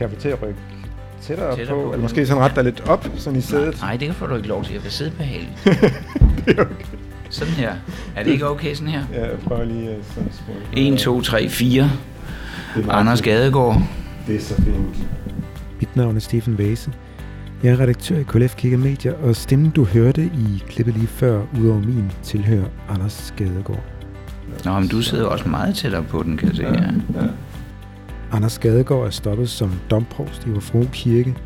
kan jeg få til at rykke tættere, Tættere på, på. eller måske sådan ret dig lidt op, sådan i sædet. Nej, det får du ikke lov til. Jeg vil sidde behageligt. det er okay. Sådan her. Er det ikke okay sådan her? Ja, prøver lige at sådan spurgte. 1, 2, 3, 4. Det er meget Anders. Gadegaard. Det er så fint. Mit navn er Stefan Vase. Jeg er redaktør i KLF Kigger Media, og stemmen du hørte i klippet lige før, udover min, tilhører Anders Gadegaard. Nå, men du sidder også meget tættere på den, kan jeg se. Ja. ja. Anders Gadegaard er stoppet som domprovst i Vor Kirke,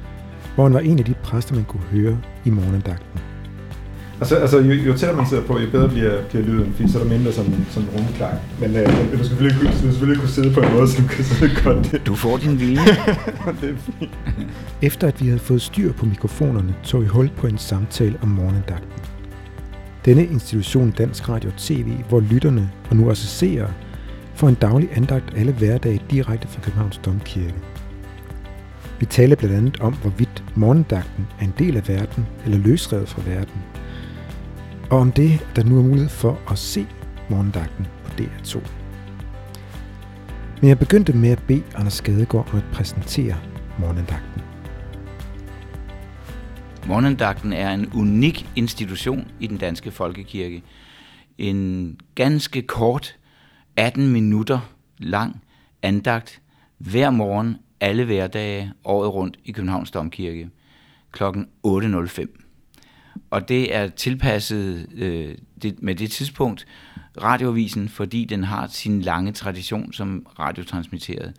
hvor han var en af de præster, man kunne høre i morgendagten. Altså, altså jo, jo tættere man sidder på, jo bedre bliver, bliver lyden, fordi så er der mindre sådan, sådan rumklang. Men øh, du skal selvfølgelig, kunne, du skal selvfølgelig kunne sidde på en måde, så du kan sidde godt. Du får din vilje. det er fint. Efter at vi havde fået styr på mikrofonerne, tog vi hul på en samtale om morgendagten. Denne institution Dansk Radio TV, hvor lytterne og nu også seere får en daglig andagt alle hverdage direkte fra Københavns Domkirke. Vi taler blandt andet om, hvorvidt morgendagten er en del af verden eller løsrevet fra verden. Og om det, der nu er mulighed for at se morgendagten på DR2. Men jeg begyndte med at bede Anders Skadegaard om at præsentere morgendagten. Morgendagten er en unik institution i den danske folkekirke. En ganske kort, 18 minutter lang andagt hver morgen, alle hverdage, året rundt i Københavns Domkirke kl. 8.05. Og det er tilpasset øh, det, med det tidspunkt radioavisen, fordi den har sin lange tradition som radiotransmitteret.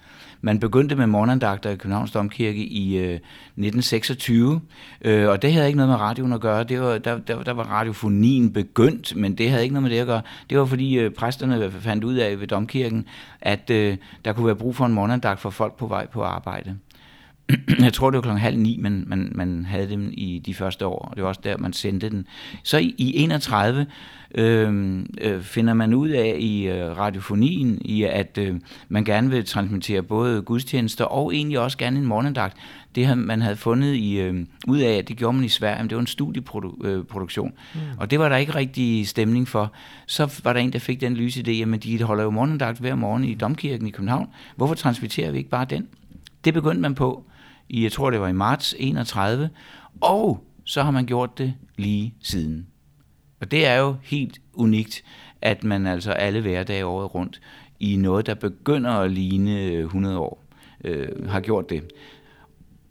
Man begyndte med morgenandagter i Københavns Domkirke i øh, 1926, øh, og det havde ikke noget med radioen at gøre. Det var, der, der, der var radiofonien begyndt, men det havde ikke noget med det at gøre. Det var fordi øh, præsterne fandt ud af ved Domkirken, at øh, der kunne være brug for en morgenandagt for folk på vej på arbejde. jeg tror, det var klokken halv ni, man, man, man havde dem i de første år, og det var også der, man sendte den. Så i, i 31 øh, øh, finder man ud af i øh, radiofonien, i at øh, man gerne vil transmittere både gudstjenester og egentlig også gerne en morgendagt. Det man havde fundet i, øh, ud af, at det gjorde man i Sverige, men det var en studieproduktion. Mm. Og det var der ikke rigtig stemning for. Så var der en, der fik den lyse idé, jamen de holder jo morgendagt hver morgen i Domkirken i København. Hvorfor transmitterer vi ikke bare den? Det begyndte man på i, jeg tror det var i marts 31, og så har man gjort det lige siden. Og det er jo helt unikt, at man altså alle hverdage året rundt i noget, der begynder at ligne øh, 100 år, øh, har gjort det.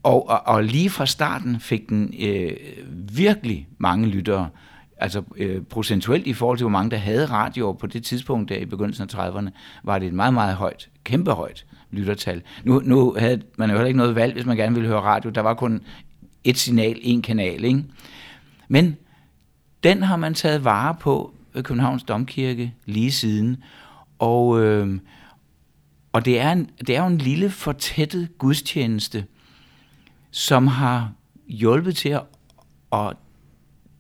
Og, og, og lige fra starten fik den øh, virkelig mange lyttere, altså øh, procentuelt i forhold til, hvor mange der havde radio på det tidspunkt der i begyndelsen af 30'erne, var det et meget, meget højt, kæmpe højt lyttertal. Nu, nu havde man jo heller ikke noget valg, hvis man gerne ville høre radio. Der var kun et signal, en kanal, ikke? Men den har man taget vare på ved Københavns Domkirke lige siden. Og, øh, og det, er en, det er jo en lille fortættet gudstjeneste, som har hjulpet til at, at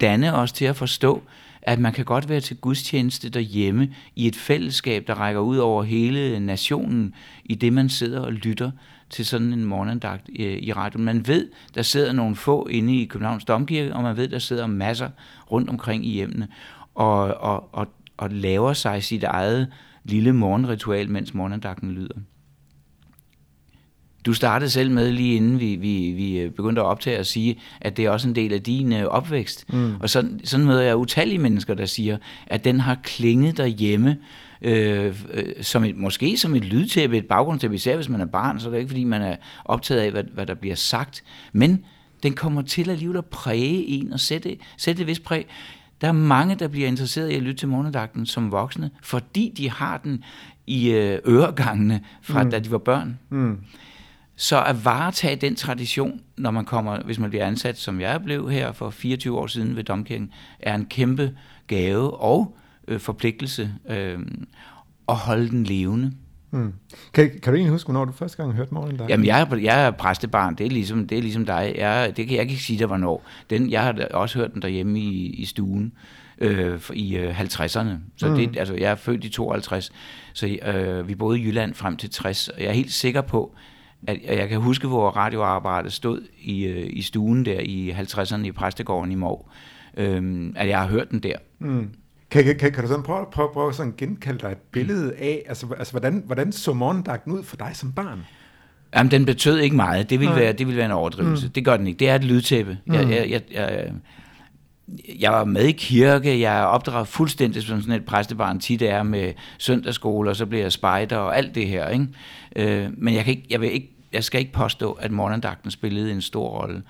danne os til at forstå, at man kan godt være til gudstjeneste derhjemme i et fællesskab, der rækker ud over hele nationen, i det man sidder og lytter til sådan en morgendagt øh, i radioen. Man ved, der sidder nogle få inde i Københavns Domkirke, og man ved, der sidder masser rundt omkring i hjemmene, og, og, og, og laver sig sit eget lille morgenritual, mens morgendagten lyder. Du startede selv med, lige inden vi, vi, vi begyndte at optage, at sige, at det er også en del af din øh, opvækst. Mm. Og sådan, sådan møder jeg utallige mennesker, der siger, at den har klinget derhjemme, øh, øh, som et, måske som et lydtæppe, et baggrundstæppe, især hvis man er barn, så er det ikke, fordi man er optaget af, hvad, hvad der bliver sagt. Men den kommer til alligevel at præge en og sætte, sætte et vist præg. Der er mange, der bliver interesseret i at lytte til morgendagten som voksne, fordi de har den i øh, øregangene fra mm. da de var børn. Mm. Så at varetage den tradition, når man kommer, hvis man bliver ansat, som jeg blev her for 24 år siden ved Domkirken, er en kæmpe gave og øh, forpligtelse øh, at holde den levende. Mm. Kan, kan du egentlig huske, hvornår du første gang hørte morgendag? Jamen, jeg er, jeg er præstebarn, det er ligesom, det er ligesom dig. Jeg, det kan jeg ikke sige, der var når. Den, jeg har også hørt den derhjemme i, i stuen øh, i øh, 50'erne. Så mm. det, altså, jeg er født i 52, så øh, vi boede i Jylland frem til 60, og jeg er helt sikker på, at jeg kan huske, hvor radioarbejdet stod i, øh, i stuen der i 50'erne i Præstegården i Mov, øh, at jeg har hørt den der. Mm. Kan, kan, kan, kan du sådan prøve, prøve, prøve sådan genkalde dig et billede af, altså, altså hvordan, hvordan så morgendagten ud for dig som barn? Jamen, den betød ikke meget. Det ville, være, det ville være en overdrivelse. Mm. Det gør den ikke. Det er et lydtæppe. Mm. Jeg, jeg, jeg, jeg, jeg var med i kirke, jeg er opdraget fuldstændig som sådan et præstebarn tit er med søndagsskole, og så bliver jeg spejder og alt det her. Ikke? Øh, men jeg, kan ikke, jeg, vil ikke, jeg skal ikke påstå, at morgendagten spillede en stor rolle.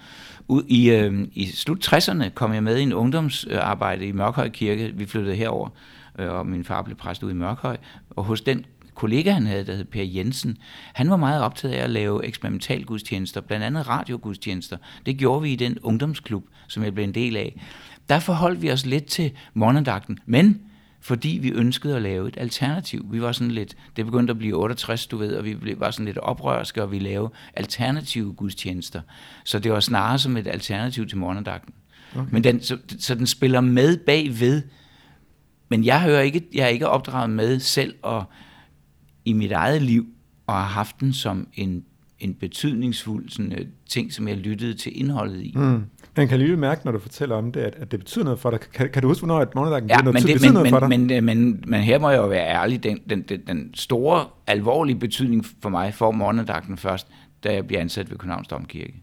Ud i, øh, I slut 60'erne kom jeg med i en ungdomsarbejde i Mørkhøj Kirke. Vi flyttede herover, øh, og min far blev præst ud i Mørkhøj. Og hos den kollega, han havde, der hed Per Jensen, han var meget optaget af at lave eksperimentalgudstjenester, blandt andet radiogudstjenester. Det gjorde vi i den ungdomsklub, som jeg blev en del af. Der forholdt vi os lidt til morgendagten, men fordi vi ønskede at lave et alternativ. Vi var sådan lidt, det begyndte at blive 68, du ved, og vi var sådan lidt oprørske, og vi lavede alternative gudstjenester. Så det var snarere som et alternativ til morgendagten. Okay. Men den, så, så den spiller med bagved, men jeg hører ikke, jeg er ikke opdraget med selv og i mit eget liv, og har haft den som en, en betydningsfuld sådan, uh, ting, som jeg lyttede til indholdet i. Mm. Men kan lige mærke, når du fortæller om det, at, at det betyder noget for dig? Kan, kan du huske, hvornår et morgendagen ja, noget, det, men, noget men, for dig? Men, men, men, men her må jeg jo være ærlig. Den, den, den, den store, alvorlige betydning for mig får morgendagen først, da jeg bliver ansat ved Københavns Domkirke.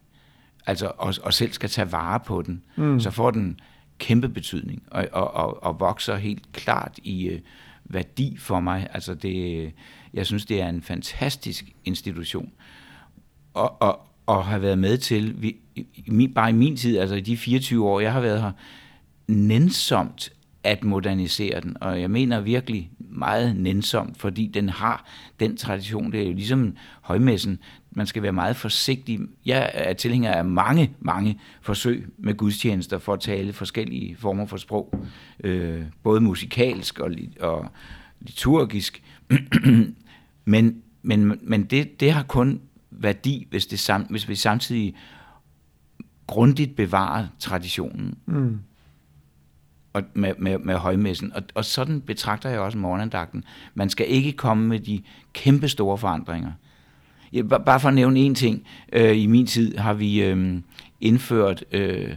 Altså, og, og selv skal tage vare på den. Mm. Så får den kæmpe betydning, og, og, og, og vokser helt klart i uh, værdi for mig. Altså, det, jeg synes, det er en fantastisk institution. Og, og, og have været med til, vi, i, bare i min tid, altså i de 24 år, jeg har været her, nænsomt at modernisere den, og jeg mener virkelig meget nænsomt, fordi den har den tradition, det er jo ligesom højmessen, man skal være meget forsigtig. Jeg er tilhænger af mange, mange forsøg med gudstjenester for at tale forskellige former for sprog, øh, både musikalsk og, og liturgisk, men, men, men det, det har kun værdi, hvis, det sam, hvis vi samtidig grundigt bevarer traditionen. Mm. Og med, med, med højmessen. Og, og sådan betragter jeg også morgenandagten. Man skal ikke komme med de kæmpe store forandringer. Ja, bare for at nævne en ting. Øh, I min tid har vi øh, indført øh,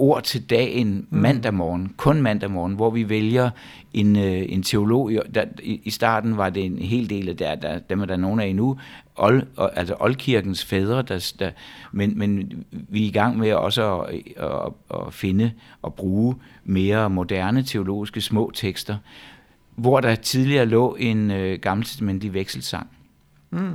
ord til dagen mm. mandag morgen, kun mandag morgen, hvor vi vælger en, øh, en teolog. Der, i, I starten var det en hel del af der, der, dem er der nogen af endnu, Old, altså Oldkirkens fædre, der, der, men, men vi er i gang med også at, at, at finde og bruge mere moderne teologiske små tekster, hvor der tidligere lå en øh, gammeltestamentlig vekselsang. Mm.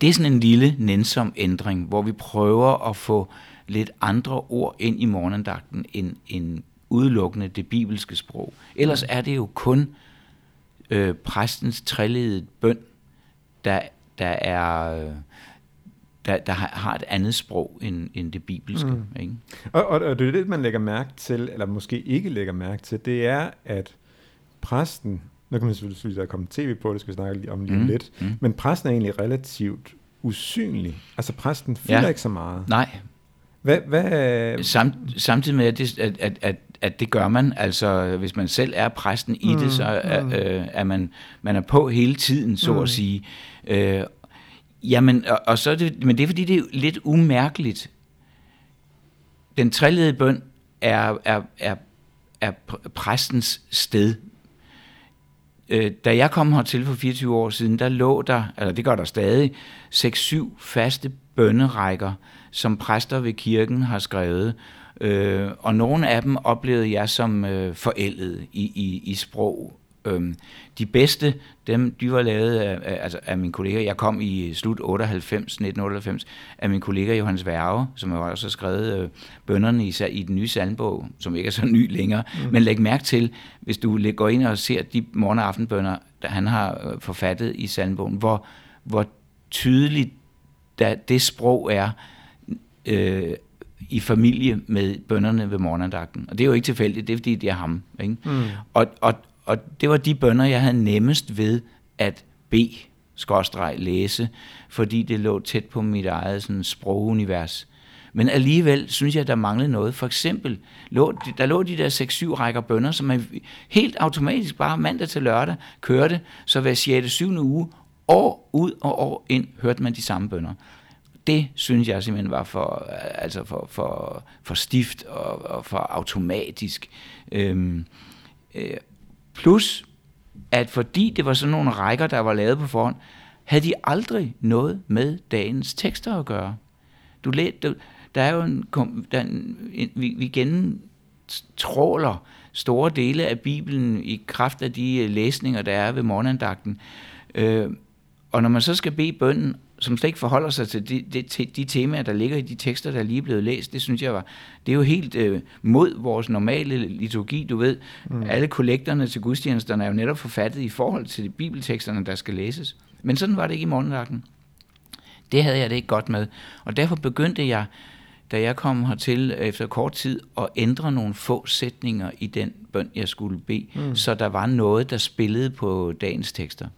Det er sådan en lille, nænsom ændring, hvor vi prøver at få lidt andre ord ind i morgenandagten end, end udelukkende det bibelske sprog. Ellers er det jo kun øh, præstens træledede bøn, der, der er... Øh, der, der har et andet sprog end, end det bibelske. Mm. Ikke? Og, og, og det er det, man lægger mærke til, eller måske ikke lægger mærke til, det er, at præsten, nu kan man selvfølgelig der komme tv på, det skal vi snakke om lige mm. lidt, mm. men præsten er egentlig relativt usynlig. Altså præsten fylder ja. ikke så meget. Nej, hvad, hvad? Samt, samtidig med, at det, at, at, at, at det gør man, altså hvis man selv er præsten i mm, det, så er, mm. øh, er man, man er på hele tiden, så mm. at sige. Øh, jamen, og, og så er det, men det er fordi, det er lidt umærkeligt. Den træledede bøn er, er, er, er præstens sted. Øh, da jeg kom hertil for 24 år siden, der lå der, eller det gør der stadig, 6-7 faste bønnerækker, som præster ved kirken har skrevet. Øh, og nogle af dem oplevede jeg som øh, forældet i, i, i sprog. Øh, de bedste, dem, de var lavet af, af, altså af min kollega. Jeg kom i slut 98, 1998, af min kollega Johannes Værge, som har også skrevet øh, bønderne i, i den nye salmbog, som ikke er så ny længere. Mm. Men læg mærke til, hvis du går ind og ser de morgen- og aftenbønder, der han har øh, forfattet i salmbogen, hvor, hvor tydeligt da det sprog er, øh, i familie med bønderne ved morgenandagten. Og det er jo ikke tilfældigt, det er fordi, det er ham. Ikke? Mm. Og, og, og det var de bønder, jeg havde nemmest ved at bede, skorstreg læse, fordi det lå tæt på mit eget sådan, sprogunivers. Men alligevel synes jeg, der manglede noget. For eksempel, lå, der lå de der 6-7 rækker bønder, som man helt automatisk bare mandag til lørdag kørte, så hver 6. 7. uge, år ud og år ind, hørte man de samme bønder det synes jeg simpelthen var for, altså for, for, for stift og, og for automatisk. Øhm, øh, plus, at fordi det var sådan nogle rækker, der var lavet på forhånd, havde de aldrig noget med dagens tekster at gøre. Du læ, du, der er jo en, der, en, en vi, vi gentråler store dele af Bibelen i kraft af de øh, læsninger, der er ved morgenandagten. Øh, og når man så skal bede bønden, som slet ikke forholder sig til de, de, de temaer, der ligger i de tekster, der er lige blevet læst, det synes jeg var, det er jo helt øh, mod vores normale liturgi, du ved. Mm. Alle kollekterne til gudstjenesterne er jo netop forfattet i forhold til de bibelteksterne, der skal læses. Men sådan var det ikke i morgenandagten. Det havde jeg det ikke godt med. Og derfor begyndte jeg da jeg kom hertil efter kort tid, at ændre nogle få sætninger i den bøn, jeg skulle bede, mm. så der var noget, der spillede på dagens tekster.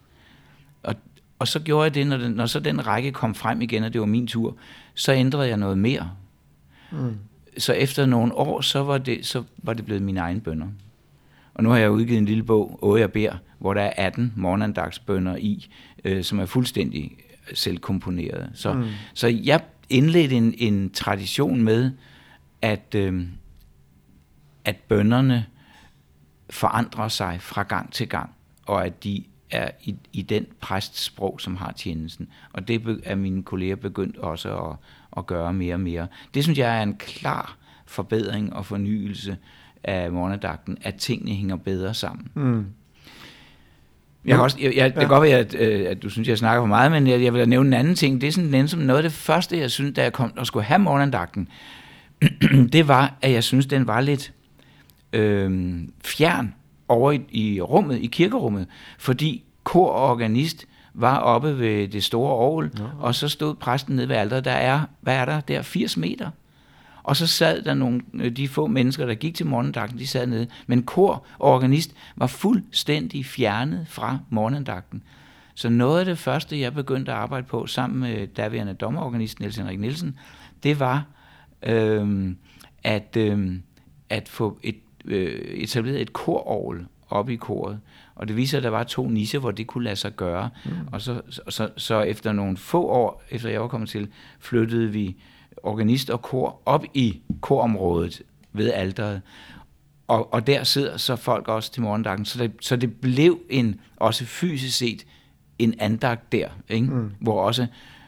Og, og så gjorde jeg det, når, den, når så den række kom frem igen, og det var min tur, så ændrede jeg noget mere. Mm. Så efter nogle år, så var, det, så var det blevet mine egne bønder. Og nu har jeg udgivet en lille bog, Åge jeg beder, hvor der er 18 morgenandagsbønder i, øh, som er fuldstændig selvkomponeret. Så, mm. så jeg indledt en, en tradition med, at, øh, at bønderne forandrer sig fra gang til gang, og at de er i, i den præstsprog, som har tjenesten. Og det er mine kolleger begyndt også at, at gøre mere og mere. Det synes jeg er en klar forbedring og fornyelse af morgendagten, at tingene hænger bedre sammen. Mm. Jeg kan også, jeg, jeg, det kan godt være, at, øh, at du synes, jeg snakker for meget, men jeg, jeg vil nævne en anden ting. Det er sådan som noget af det første, jeg synes, da jeg kom og skulle have morgenandagten, det var, at jeg synes, den var lidt øh, fjern over i, i rummet, i kirkerummet, fordi kor og organist var oppe ved det store orgel, ja. og så stod præsten nede ved alderet. Der er, hvad er der der, 80 meter? Og så sad der nogle, øh, de få mennesker, der gik til morgendagten, de sad nede. Men kor og organist var fuldstændig fjernet fra morgendagten. Så noget af det første, jeg begyndte at arbejde på sammen med daværende dommerorganist Niels Henrik Nielsen, det var øh, at, øh, at få et, øh, etableret et kororgel op i koret. Og det viser, at der var to nisser, hvor det kunne lade sig gøre. Mm. Og så, så, så efter nogle få år, efter jeg var kommet til, flyttede vi organist og kor op i korområdet ved alderet. Og, og der sidder så folk også til morgendagen. Så det, så det blev en, også fysisk set, en andagt der, ikke? Mm. hvor også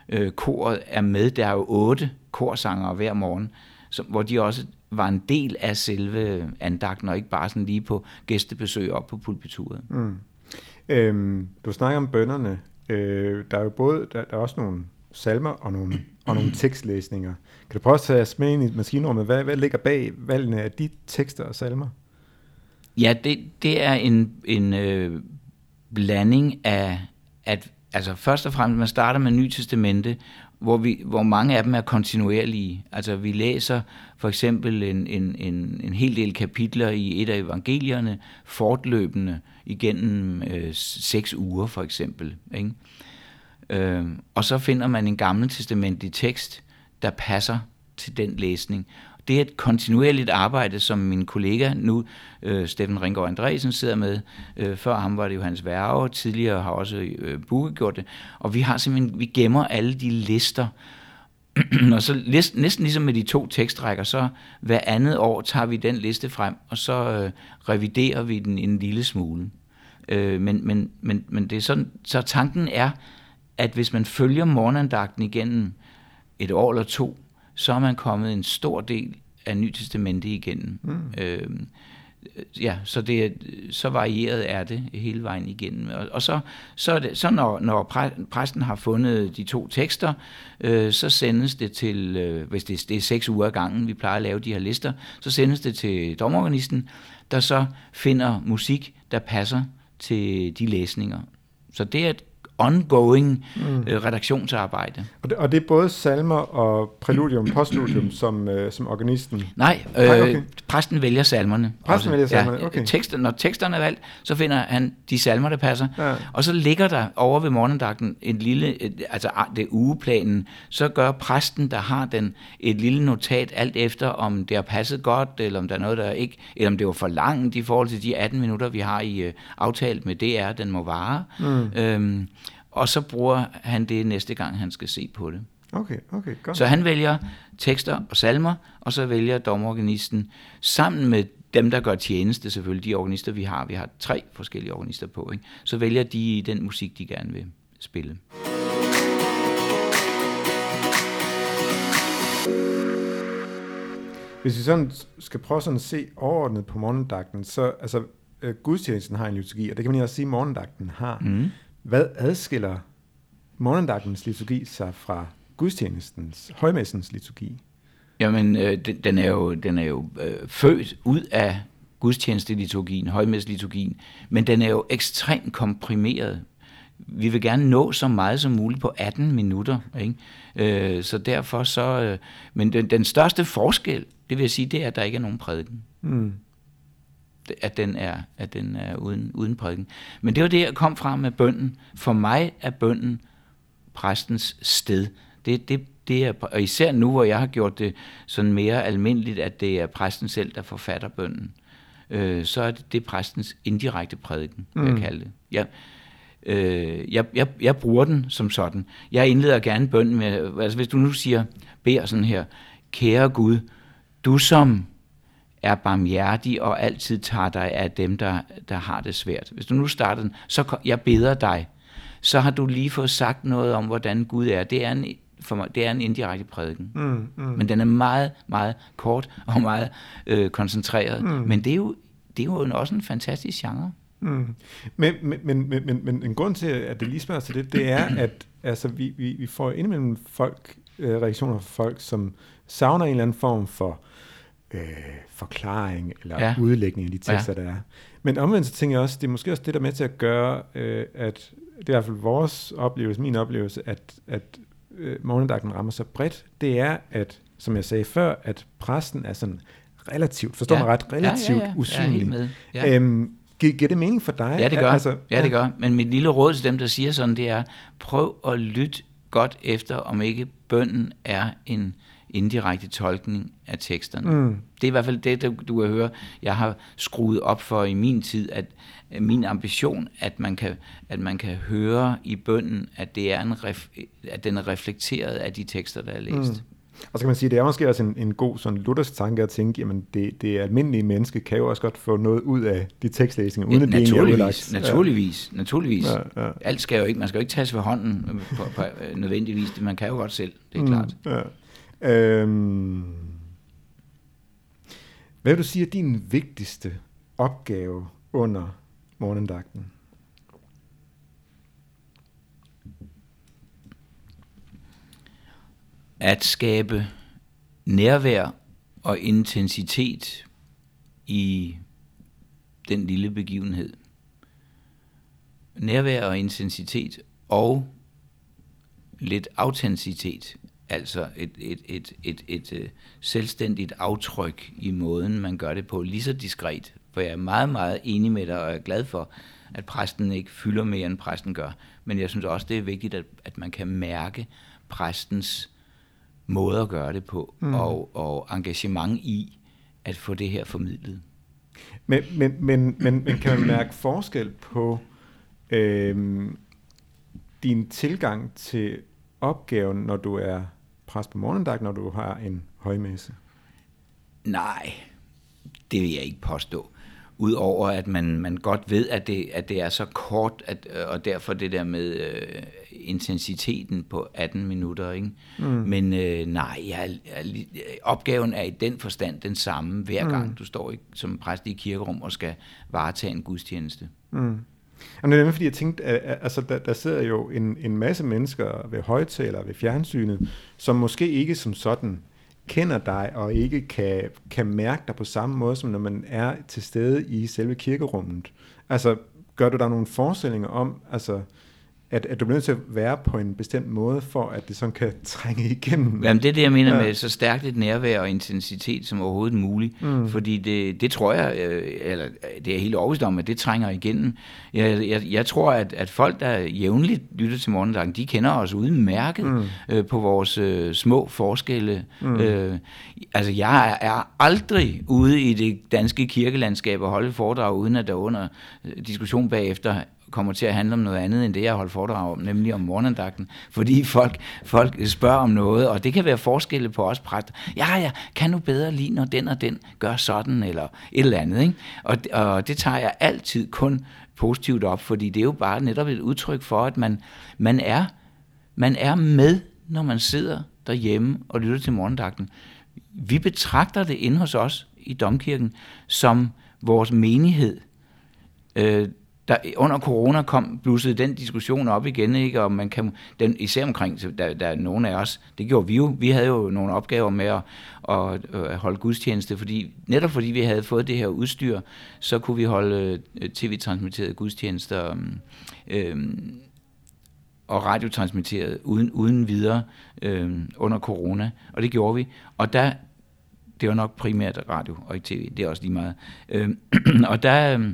øh, koret er med. Der er jo otte korsanger hver morgen, som, hvor de også var en del af selve andagten, og ikke bare sådan lige på gæstebesøg op på pulpituret. Mm. Øhm, du snakker om bønderne. Øh, der er jo både, der, der er også nogle salmer og nogle, og nogle tekstlæsninger. Kan du prøve at tage os med ind i maskinrummet? Hvad, hvad ligger bag valgene af de tekster og salmer? Ja, det, det er en, en øh, blanding af, at altså først og fremmest, man starter med Ny Testamente, hvor, vi, hvor mange af dem er kontinuerlige. Altså vi læser for eksempel en, en, en, en hel del kapitler i et af evangelierne, fortløbende igennem øh, seks uger for eksempel. Ikke? Øh, og så finder man en gammeltestamentlig tekst, der passer til den læsning. Det er et kontinuerligt arbejde, som min kollega nu, øh, Steffen Ringgaard Andresen, sidder med. Øh, før ham var det jo hans værge, tidligere har også øh, Bukke gjort det. Og vi har simpelthen, vi gemmer alle de lister, og så list, næsten ligesom med de to tekstrækker, så hver andet år tager vi den liste frem, og så øh, reviderer vi den en lille smule. Øh, men, men, men, men det er sådan, så tanken er, at hvis man følger morgenandagten igennem et år eller to, så er man kommet en stor del af Ny Testamentet igennem. Mm. Øh, ja, så, det så varieret er det hele vejen igennem. Og, og så, så, er det, så når, når præ, præsten har fundet de to tekster, øh, så sendes det til, øh, hvis det, det er seks uger ad gangen, vi plejer at lave de her lister, så sendes det til domorganisten, der så finder musik, der passer til de læsninger. Så det er et ongoing mm. øh, redaktionsarbejde. Og det, og det er både salmer og præludium, postludium som, øh, som organisten? Nej, øh, Nej okay. præsten vælger salmerne. Præsten også. vælger salmerne, ja, okay. Tekster, når teksterne er valgt, så finder han de salmer, der passer. Ja. Og så ligger der over ved morgendagten en lille, et, altså det er ugeplanen, så gør præsten, der har den, et lille notat alt efter, om det har passet godt, eller om der er noget, der ikke, eller om det var for langt i forhold til de 18 minutter, vi har i øh, aftalt med DR, den må vare. Mm. Øhm, og så bruger han det næste gang, han skal se på det. Okay, okay, godt. Så han vælger tekster og salmer, og så vælger domorganisten sammen med dem, der gør tjeneste selvfølgelig, de organister, vi har, vi har tre forskellige organister på, ikke? så vælger de den musik, de gerne vil spille. Hvis vi sådan skal prøve sådan at se overordnet på morgendagten, så altså, øh, gudstjenesten har en liturgi, og det kan man også sige, at morgendagten har. Mm. Hvad adskiller morgendagtens liturgi sig fra gudstjenestens, højmessens liturgi? Jamen, øh, den, den er jo, den er jo øh, født ud af gudstjenesteliturgien, højmesseliturgien, men den er jo ekstremt komprimeret. Vi vil gerne nå så meget som muligt på 18 minutter, ikke? Øh, så derfor så, øh, men den, den største forskel, det vil jeg sige, det er, at der ikke er nogen prædiken. Mm. At den er, at den er uden, uden prædiken. Men det var det, jeg kom fra med bønden. For mig er bønden præstens sted. Det, det, det er, og især nu, hvor jeg har gjort det sådan mere almindeligt, at det er præsten selv, der forfatter bønden, øh, så er det, det er præstens indirekte prædiken, mm. jeg kalder det. Jeg, øh, jeg, jeg, jeg bruger den som sådan. Jeg indleder gerne bønden med, altså hvis du nu siger, beder sådan her, kære Gud, du som er barmhjertig og altid tager dig af dem, der, der har det svært. Hvis du nu starter den, så jeg beder dig, så har du lige fået sagt noget om, hvordan Gud er. Det er en, for mig, det er en indirekte prædiken. Mm, mm. Men den er meget, meget kort og meget øh, koncentreret. Mm. Men det er, jo, det er jo også en fantastisk genre. Mm. Men, men, men, men, men, men en grund til, at det lige spørger til det, det er, at altså, vi, vi, vi får indimellem folk, øh, reaktioner fra folk, som savner en eller anden form for øh, forklaring eller ja. udlægning af de tekster, ja. der er. Men omvendt så tænker jeg også, det er måske også det, der er med til at gøre, øh, at det er i hvert fald vores oplevelse, min oplevelse, at, at øh, morgendagten rammer så bredt, det er, at, som jeg sagde før, at præsten er sådan relativt, forstår ja. mig ret, relativt ja, ja, ja. usynlig. Ja. Øhm, Gi- giver det mening for dig? Ja, det gør. Altså, ja, det gør. Men mit lille råd til dem, der siger sådan, det er, prøv at lytte godt efter, om ikke bønden er en indirekte tolkning af teksterne. Mm. Det er i hvert fald det, du, du kan høre, jeg har skruet op for i min tid, at min ambition, at man kan, at man kan høre i bønden, at, det er en ref, at den er reflekteret af de tekster, der er læst. Mm. Og så kan man sige, det er måske også en, en god sådan luthersk tanke at tænke, jamen det, det almindelige menneske kan jo også godt få noget ud af de tekstlæsninger, uden ja, at det er Naturligvis, ja. naturligvis. Ja, ja. Alt skal jo ikke, man skal jo ikke tage ved hånden på, på, nødvendigvis, man kan jo godt selv, det er mm, klart. Ja. Øhm, hvad vil du sige er din vigtigste opgave under morgendagten? At skabe nærvær og intensitet i den lille begivenhed. Nærvær og intensitet og lidt autenticitet altså et, et, et, et, et, et øh, selvstændigt aftryk i måden, man gør det på, lige så diskret. For jeg er meget, meget enig med dig, og jeg er glad for, at præsten ikke fylder mere, end præsten gør. Men jeg synes også, det er vigtigt, at, at man kan mærke præstens måde at gøre det på, mm. og, og engagement i at få det her formidlet. Men, men, men, men, men kan man mærke forskel på øhm, din tilgang til opgaven, når du er præst på morgendag, når du har en højmesse? Nej, det vil jeg ikke påstå. Udover at man, man godt ved, at det, at det er så kort, at, og derfor det der med øh, intensiteten på 18 minutter. Ikke? Mm. Men øh, nej, jeg, jeg, opgaven er i den forstand den samme hver gang, mm. du står i, som præst i kirkerum og skal varetage en gudstjeneste. Mm. Jamen, det er nemlig, fordi jeg tænkte, at, altså, der, der sidder jo en, en masse mennesker ved højtaler, ved fjernsynet, som måske ikke som sådan kender dig, og ikke kan, kan mærke dig på samme måde, som når man er til stede i selve kirkerummet. Altså, gør du der nogle forestillinger om, altså, at, at du bliver nødt til at være på en bestemt måde, for at det sådan kan trænge igennem. Jamen det er det, jeg mener ja. med så stærkt et nærvær og intensitet som overhovedet muligt. Mm. Fordi det, det tror jeg, øh, eller det er helt overbevist om, at det trænger igennem. Jeg, jeg, jeg tror, at, at folk, der jævnligt lytter til morgendagen, de kender os udmærket mm. øh, på vores øh, små forskelle. Mm. Øh, altså jeg er aldrig ude i det danske kirkelandskab og holde foredrag, uden at der under øh, diskussion bagefter kommer til at handle om noget andet, end det, jeg holdt foredrag om, nemlig om morgenandagten. Fordi folk, folk spørger om noget, og det kan være forskelle på os præster. Ja, ja, kan du bedre lide, når den og den gør sådan, eller et eller andet. Ikke? Og, og det tager jeg altid kun positivt op, fordi det er jo bare netop et udtryk for, at man, man, er, man er med, når man sidder derhjemme og lytter til morgendagten. Vi betragter det inde hos os i Domkirken som vores menighed. Øh, der, under corona kom blussede den diskussion op igen, ikke? og man kan, den, især omkring, der, der er nogle af os, det gjorde vi jo, vi havde jo nogle opgaver med at, at, at holde gudstjeneste, fordi, netop fordi vi havde fået det her udstyr, så kunne vi holde øh, tv-transmitterede gudstjenester øh, øh, og radiotransmitteret uden, uden videre øh, under corona, og det gjorde vi, og der, det var nok primært radio og ikke tv, det er også lige meget, øh, og der... Øh,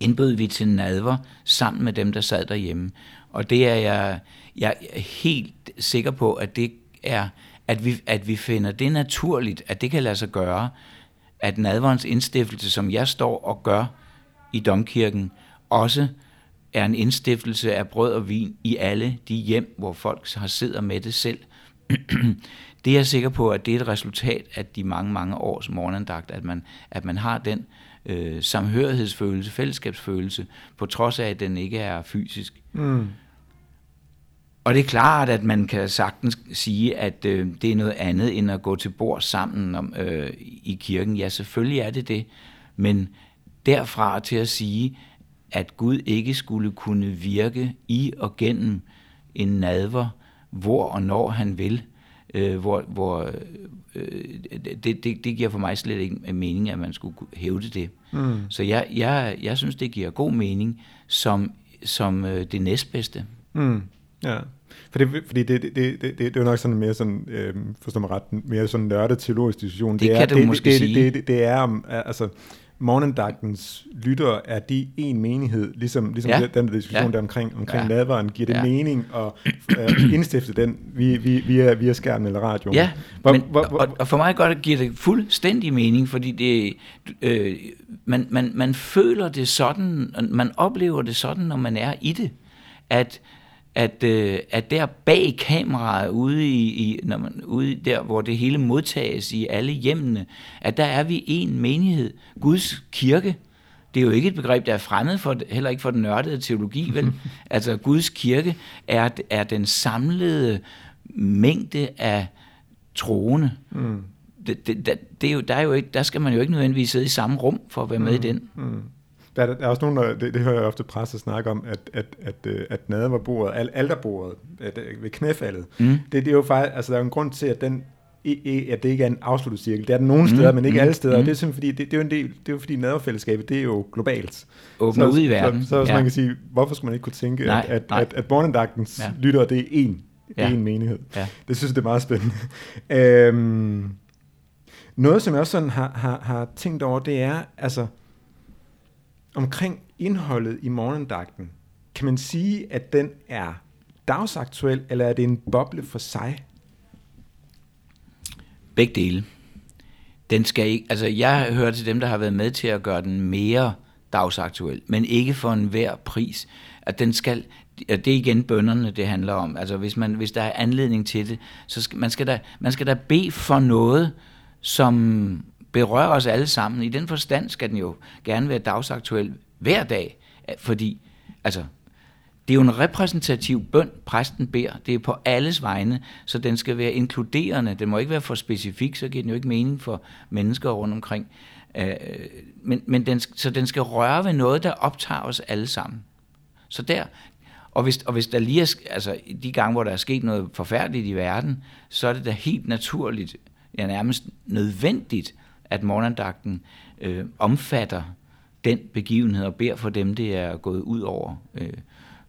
Indbød vi til nadver sammen med dem, der sad derhjemme. Og det er jeg, jeg er helt sikker på, at det er, at vi, at vi finder det naturligt, at det kan lade sig gøre, at nadverens indstiftelse, som jeg står og gør i domkirken, også er en indstiftelse af brød og vin i alle de hjem, hvor folk har sidder med det selv. det er jeg sikker på, at det er et resultat af de mange, mange års morgenandagt, at man, at man har den øh, samhørighedsfølelse, fællesskabsfølelse, på trods af, at den ikke er fysisk. Mm. Og det er klart, at man kan sagtens sige, at øh, det er noget andet end at gå til bord sammen om, øh, i kirken. Ja, selvfølgelig er det det. Men derfra til at sige, at Gud ikke skulle kunne virke i og gennem en nadver, hvor og når han vil, øh, hvor, hvor øh, det, det, det giver for mig slet ikke mening, at man skulle hævde det. Mm. Så jeg, jeg, jeg synes, det giver god mening som, som øh, det næstbedste. Mm. Ja. For det, fordi det, det, det, det, det er jo nok sådan mere sådan, øh, forstår mig ret, mere sådan nørdet teologisk diskussion. Det, det kan er, du det, måske det, sige. Det, det, det er, altså, morgendagtens lytter, er de en menighed, ligesom, ligesom ja. den diskussion ja. der omkring, omkring ja. nadveren, giver det ja. mening at uh, indstifte den via, via, via skærmen eller radio? Ja, hvor, men, hvor, hvor, og, og for mig godt giver det fuldstændig mening, fordi det, øh, man, man, man føler det sådan, man oplever det sådan, når man er i det, at at, øh, at der bag kameraet, ude, i, i, når man, ude der, hvor det hele modtages i alle hjemmene, at der er vi en menighed, Guds kirke. Det er jo ikke et begreb, der er fremmed for, heller ikke for den nørdede teologi, vel? altså Guds kirke er, er den samlede mængde af troende. Mm. Det, det, det, det er jo, der, er jo ikke, der skal man jo ikke nødvendigvis sidde i samme rum for at være med mm. i den. Mm. Der, der er også nogen, der, det, det hører jeg ofte presse snakke om, at, at, at, øh, at nadverbordet, al, alterbordet at, øh, ved knæfaldet, mm. det, det er jo faktisk, altså der er en grund til, at den at det ikke er en afsluttet cirkel. Det er den nogle mm, steder, men ikke mm, alle steder. Mm. Det er simpelthen fordi, det, det, er jo en del, det er jo fordi nadverfællesskabet, det er jo globalt. Åbner ud i verden. Så, så, så ja. man kan sige, hvorfor skulle man ikke kunne tænke, nej, at, at, at, at morgendagtens ja. lytter, det er én, ja. én menighed. Ja. Det synes jeg, det er meget spændende. øhm, noget, som jeg også sådan har, har, har tænkt over, det er, altså, omkring indholdet i morgendagten, kan man sige, at den er dagsaktuel, eller er det en boble for sig? Begge dele. Den skal ikke, altså jeg hører til dem, der har været med til at gøre den mere dagsaktuel, men ikke for enhver pris. At den skal, det er igen bønderne, det handler om. Altså hvis, man, hvis der er anledning til det, så skal man skal da, man skal da bede for noget, som berører os alle sammen. I den forstand skal den jo gerne være dagsaktuel hver dag, fordi altså, det er jo en repræsentativ bøn, præsten beder. Det er på alles vegne, så den skal være inkluderende. Den må ikke være for specifik, så giver den jo ikke mening for mennesker rundt omkring. Øh, men, men den, så den skal røre ved noget, der optager os alle sammen. Så der, og hvis, og hvis der lige er, altså de gange, hvor der er sket noget forfærdeligt i verden, så er det da helt naturligt, ja nærmest nødvendigt, at morgenandagten øh, omfatter den begivenhed og beder for dem, det er gået ud over. Øh,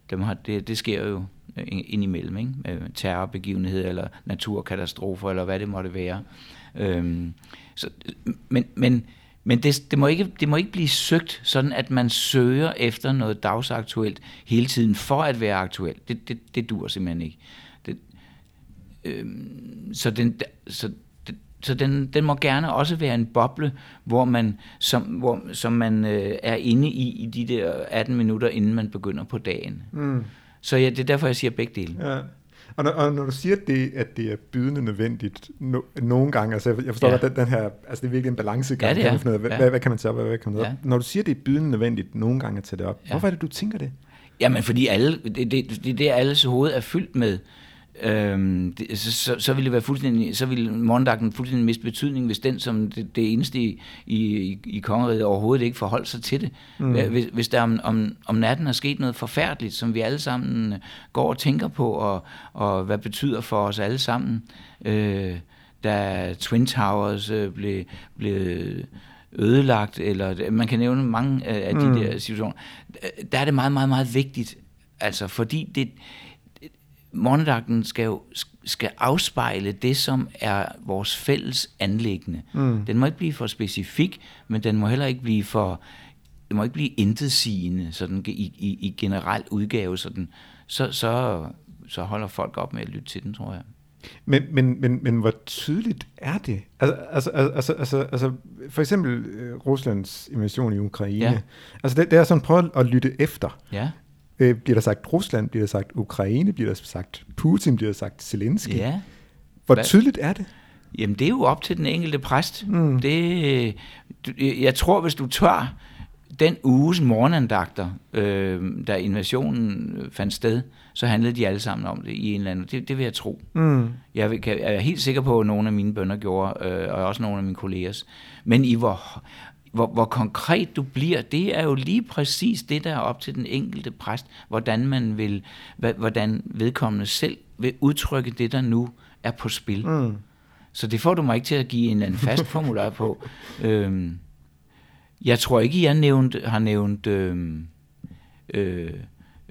dem har, det, det sker jo øh, indimellem, ikke? Øh, terrorbegivenhed eller naturkatastrofer, eller hvad det måtte være. Øh, så, men men, men det, det, må ikke, det må ikke blive søgt, sådan at man søger efter noget dagsaktuelt hele tiden for at være aktuel. Det, det, det dur simpelthen ikke. Det, øh, så, den, så så den, den må gerne også være en boble, hvor man, som, hvor, som man øh, er inde i i de der 18 minutter, inden man begynder på dagen. Mm. Så ja, det er derfor, jeg siger begge dele. Ja. Og når, og når du siger, at det, at det er bydende nødvendigt no, nogle gange, altså jeg forstår, ja. at den, den her, altså det er virkelig en balancegang. Ja, det er. Kan noget, hvad, ja. hvad, hvad, kan man tage op, hvad, hvad kan man ja. Når du siger, det er bydende nødvendigt nogle gange at tage det op, ja. hvorfor er det, du tænker det? Jamen, fordi alle, det, det, det, det alles hoved er fyldt med Øhm, det, så, så, så ville det være fuldstændig, så ville morgendagten fuldstændig miste betydning, hvis den som det, det eneste i, i, i kongeriget overhovedet ikke forholdt sig til det. Mm. Hvis, hvis der om, om, om natten er sket noget forfærdeligt, som vi alle sammen går og tænker på, og, og hvad betyder for os alle sammen, øh, da Twin Towers øh, blev, blev ødelagt, eller man kan nævne mange af de mm. der situationer, der er det meget, meget, meget vigtigt, altså fordi det, morgendagten skal jo skal afspejle det, som er vores fælles anlæggende. Mm. Den må ikke blive for specifik, men den må heller ikke blive for det må ikke blive intetsigende sådan i, i, i generel udgave, sådan, så, så, så holder folk op med at lytte til den, tror jeg. Men, men, men, men hvor tydeligt er det? Altså, altså, altså, altså, altså for eksempel uh, Ruslands invasion i Ukraine. Ja. Altså det, det er sådan, prøv at lytte efter. Ja. Øh, bliver der sagt Rusland, bliver der sagt Ukraine, bliver der sagt Putin, bliver der sagt Zelensky? Ja. Hvor Hva? tydeligt er det? Jamen, det er jo op til den enkelte præst. Mm. Det, jeg tror, hvis du tør den uges morgenandagter, øh, da invasionen fandt sted, så handlede de alle sammen om det i en eller anden... Det, det vil jeg tro. Mm. Jeg, vil, jeg er helt sikker på, at nogle af mine bønder gjorde, øh, og også nogle af mine kollegers. Men i hvor, hvor, hvor konkret du bliver, det er jo lige præcis det, der er op til den enkelte præst, hvordan man vil, hvordan vedkommende selv vil udtrykke det, der nu er på spil. Mm. Så det får du mig ikke til at give en anden fast formular på. Øhm, jeg tror ikke, jeg nævnt, har nævnt øhm, øh,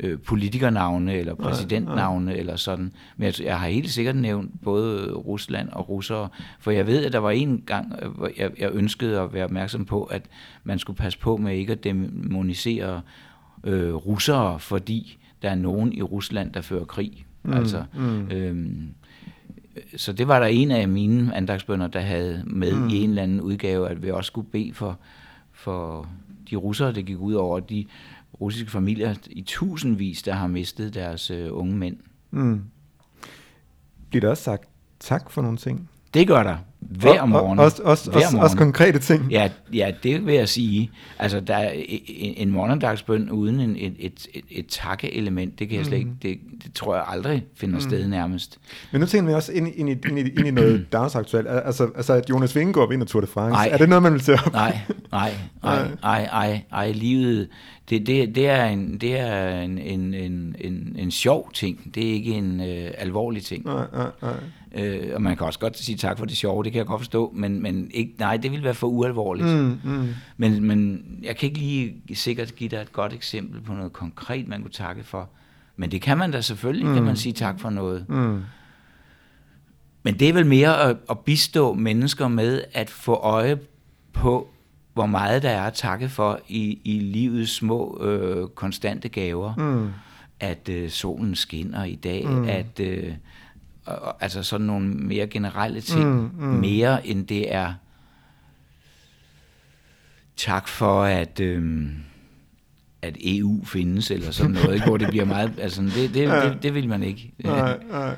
øh, politikernavne eller præsidentnavne nej, nej. eller sådan. Men jeg, jeg har helt sikkert nævnt både Rusland og russere, for jeg ved, at der var en gang, øh, hvor jeg, jeg ønskede at være opmærksom på, at man skulle passe på med ikke at demonisere øh, russere, fordi der er nogen i Rusland, der fører krig. Mm, altså, mm. Øhm, så det var der en af mine andagsbønder, der havde med mm. i en eller anden udgave, at vi også skulle bede for, for de russere, det gik ud over. De russiske familier i tusindvis, der har mistet deres øh, unge mænd. Mm. Bliver der også sagt tak for nogle ting? Det gør der. Hver morgen. Også, også, hver morgen. også konkrete ting? Ja, ja, det vil jeg sige. Altså, der er en, en morgendagsbøn uden en, et, et, et, et takkeelement, det kan jeg slet ikke, mm. det, det tror jeg aldrig finder mm. sted nærmest. Men nu tænker vi også ind, ind, ind, ind, ind i noget dagsaktuelt. Altså, altså at Jonas Vingegaard vinder Tour de France. Nej. Er det noget, man vil se op? Nej, nej, nej, nej, nej, nej, livet, det, det, det er, en, det er en, en, en, en, en sjov ting. Det er ikke en øh, alvorlig ting. Nej, nej, nej. Øh, og man kan også godt sige tak for det sjove, det kan jeg godt forstå, men, men ikke, nej, det vil være for ualvorligt. Mm, mm. Men, men jeg kan ikke lige sikkert give dig et godt eksempel på noget konkret, man kunne takke for. Men det kan man da selvfølgelig, mm. kan man sige tak for noget. Mm. Men det er vel mere at, at bistå mennesker med at få øje på, hvor meget der er at takke for i, i livets små, øh, konstante gaver. Mm. At øh, solen skinner i dag, mm. at... Øh, og, altså sådan nogle mere generelle ting, mm, mm. mere end det er tak for, at, øhm, at EU findes, eller sådan noget, ikke? hvor det bliver meget, altså det, det, ja. det, det vil man ikke. Nej, nej.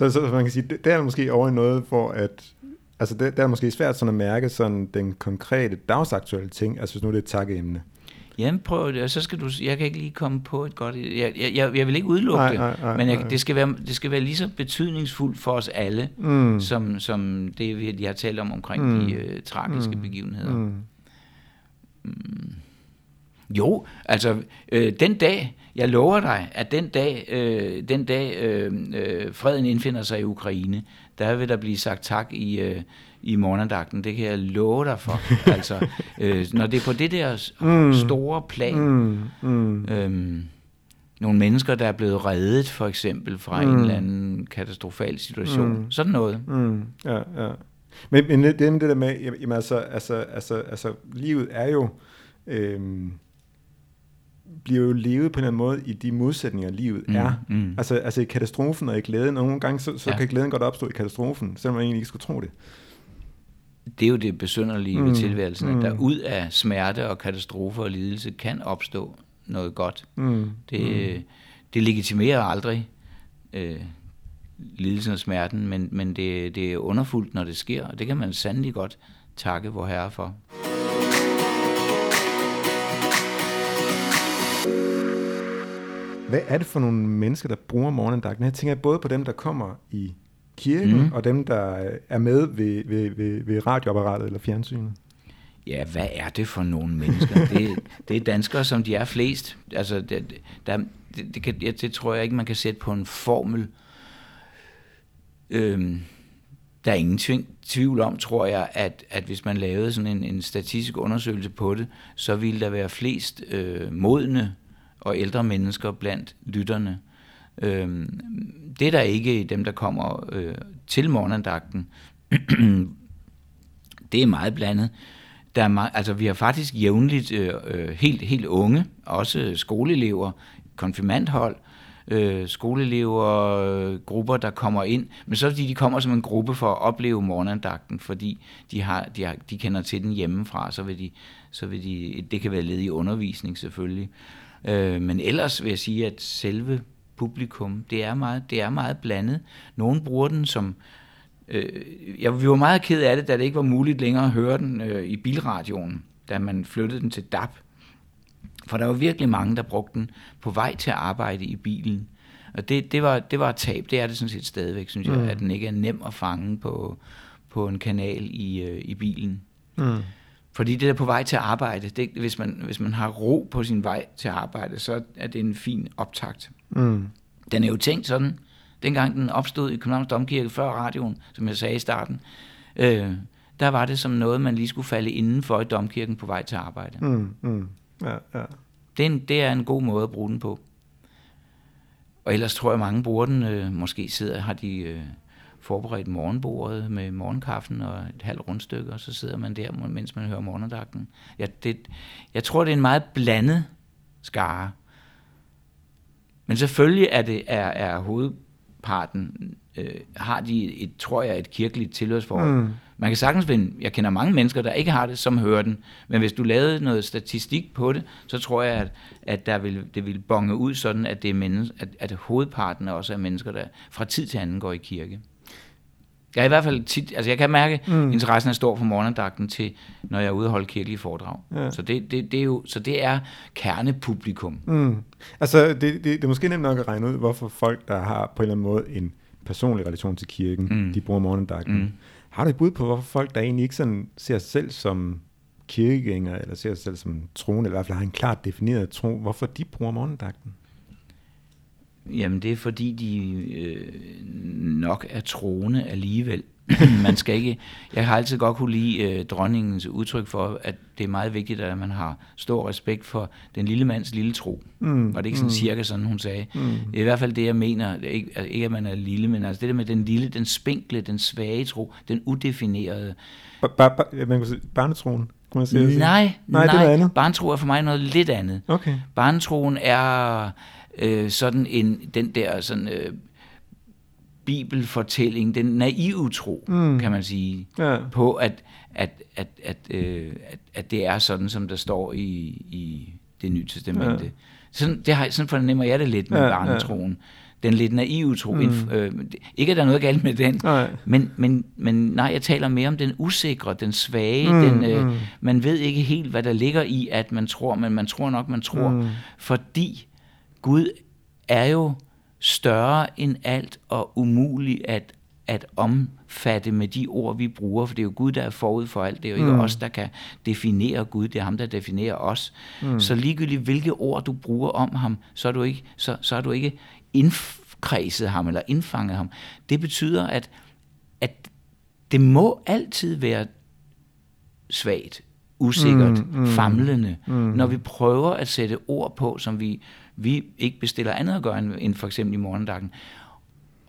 Så, så man kan sige, det, det er måske over i noget, hvor at, altså det, det er måske svært sådan at mærke sådan den konkrete dagsaktuelle ting, altså hvis nu det er et takkeemne. Jamen prøv det, og så skal du, jeg kan ikke lige komme på et godt, jeg, jeg, jeg vil ikke udelukke nej, det, nej, nej, men jeg, det, skal være, det skal være lige så betydningsfuldt for os alle, mm. som, som det, vi har talt om omkring mm. de uh, tragiske mm. begivenheder. Mm. Mm. Jo, altså øh, den dag, jeg lover dig, at den dag, øh, den dag øh, øh, freden indfinder sig i Ukraine, der vil der blive sagt tak i, øh, i morgendagten. Det kan jeg love dig for. altså, øh, når det er på det der mm. store plan, mm. Mm. Øhm, nogle mennesker, der er blevet reddet for eksempel fra mm. en eller anden katastrofal situation. Mm. Sådan noget. Mm. Ja, ja. Men, men det, det der med, jamen altså, altså, altså, altså livet er jo, øhm, bliver jo levet på en eller anden måde i de modsætninger, livet mm, er. Mm. Altså, altså i katastrofen og i glæden, og nogle gange så, så ja. kan glæden godt opstå i katastrofen, selvom man egentlig ikke skulle tro det det er jo det besynderlige mm. ved tilværelsen, at der mm. ud af smerte og katastrofer og lidelse kan opstå noget godt. Mm. Det, mm. det legitimerer aldrig øh, lidelsen og smerten, men, men det, det er underfuldt, når det sker, og det kan man sandelig godt takke vor Herre for. Hvad er det for nogle mennesker, der bruger morgenandagten? Jeg tænker både på dem, der kommer i kirken, mm. og dem, der er med ved, ved, ved, ved radioapparatet eller fjernsynet. Ja, hvad er det for nogle mennesker? Det, det er danskere, som de er flest. Altså, det, der, det, det, kan, det tror jeg ikke, man kan sætte på en formel. Øhm, der er ingen tving, tvivl om, tror jeg, at, at hvis man lavede sådan en, en statistisk undersøgelse på det, så ville der være flest øh, modne og ældre mennesker blandt lytterne. Øhm, det er der ikke dem, der kommer øh, til morgenandagten. det er meget blandet. Der er meget, altså, vi har faktisk jævnligt øh, øh, helt, helt unge, også skoleelever, konfirmandhold, øh, skoleelever, øh, grupper, der kommer ind. Men så er fordi de kommer som en gruppe for at opleve morgenandagten, fordi de, har, de, har, de kender til den hjemmefra, så vil de, så vil de, det kan være led i undervisning selvfølgelig. Øh, men ellers vil jeg sige, at selve publikum, det er meget, det er meget blandet. Nogle bruger den som Øh, jeg, vi var meget ked af det, da det ikke var muligt længere at høre den øh, i bilradioen, da man flyttede den til DAB. For der var virkelig mange, der brugte den på vej til at arbejde i bilen. Og det, det, var, det var et tab. Det er det sådan set stadigvæk, synes jeg, mm. at den ikke er nem at fange på, på en kanal i, øh, i bilen. Mm. Fordi det der på vej til arbejde, det, hvis, man, hvis man har ro på sin vej til arbejde, så er det en fin optakt. Mm. Den er jo tænkt sådan, dengang den opstod i Københavns Domkirke før radioen, som jeg sagde i starten, øh, der var det som noget, man lige skulle falde indenfor i domkirken på vej til arbejde. Mm, mm. Ja, ja. Det, er en, det er en god måde at bruge den på. Og ellers tror jeg, mange bruger den. Øh, måske sidder, har de øh, forberedt morgenbordet med morgenkaffen og et halvt rundstykke, og så sidder man der, mens man hører morgendagten. Ja, det, jeg tror, det er en meget blandet skare. Men selvfølgelig er det er, er hoved, parten øh, har de, et, tror jeg, et kirkeligt tilhørsforhold. Mm. Man kan sagtens finde, jeg kender mange mennesker, der ikke har det, som hører den, men hvis du lavede noget statistik på det, så tror jeg, at, at der vil, det vil bonge ud sådan, at, det er menneske, at, at hovedparten også er mennesker, der fra tid til anden går i kirke. Jeg er i hvert fald tit, altså jeg kan mærke, mm. interessen er stor for morgendagten til, når jeg er ude og holde kirkelige foredrag. Ja. Så, det, det, det er jo, så det er kernepublikum. Mm. Altså det, det, det er måske nemt nok at regne ud, hvorfor folk, der har på en eller anden måde en personlig relation til kirken, mm. de bruger morgendagten. Mm. Har du et bud på, hvorfor folk, der egentlig ikke sådan ser sig selv som kirkegængere, eller ser sig selv som troende, eller i hvert fald har en klart defineret tro, hvorfor de bruger morgendagten? Jamen det er fordi, de øh, nok er troende alligevel. man skal ikke, jeg har altid godt kunne lide øh, dronningens udtryk for, at det er meget vigtigt, at man har stor respekt for den lille mands lille tro. Mm, var det ikke sådan mm. cirka sådan, hun sagde? Mm. Det er i hvert fald det, jeg mener. Det er ikke, altså, ikke, at man er lille, men altså det der med den lille, den spinkle, den svage tro, den udefinerede. Barnetroen? Kunne man sige nej, nej, nej, det er andet. barnetro er for mig noget lidt andet. Okay. Barnetroen er øh, sådan en, den der sådan, øh, bibelfortælling, den naive tro, mm. kan man sige, ja. på at, at, at, at, øh, at, at det er sådan, som der står i, i det nye testamente. Ja. Sådan, det har, sådan fornemmer jeg det lidt med ja, barnetroen. Ja. Den lidt naive tro. Mm. Øh, ikke, at der er noget galt med den, nej. Men, men, men nej, jeg taler mere om den usikre, den svage. Mm, den, øh, mm. Man ved ikke helt, hvad der ligger i, at man tror, men man tror nok, man tror, mm. fordi Gud er jo større end alt og umulig at, at omfatte med de ord, vi bruger, for det er jo Gud, der er forud for alt. Det er jo ikke mm. os, der kan definere Gud, det er ham, der definerer os. Mm. Så ligegyldigt hvilke ord du bruger om ham, så er du ikke, så, så er du ikke indkredset ham eller indfanget ham. Det betyder, at, at det må altid være svagt, usikkert, mm, mm, famlende, mm. når vi prøver at sætte ord på, som vi vi ikke bestiller andet at gøre end, end for eksempel i morgendagten.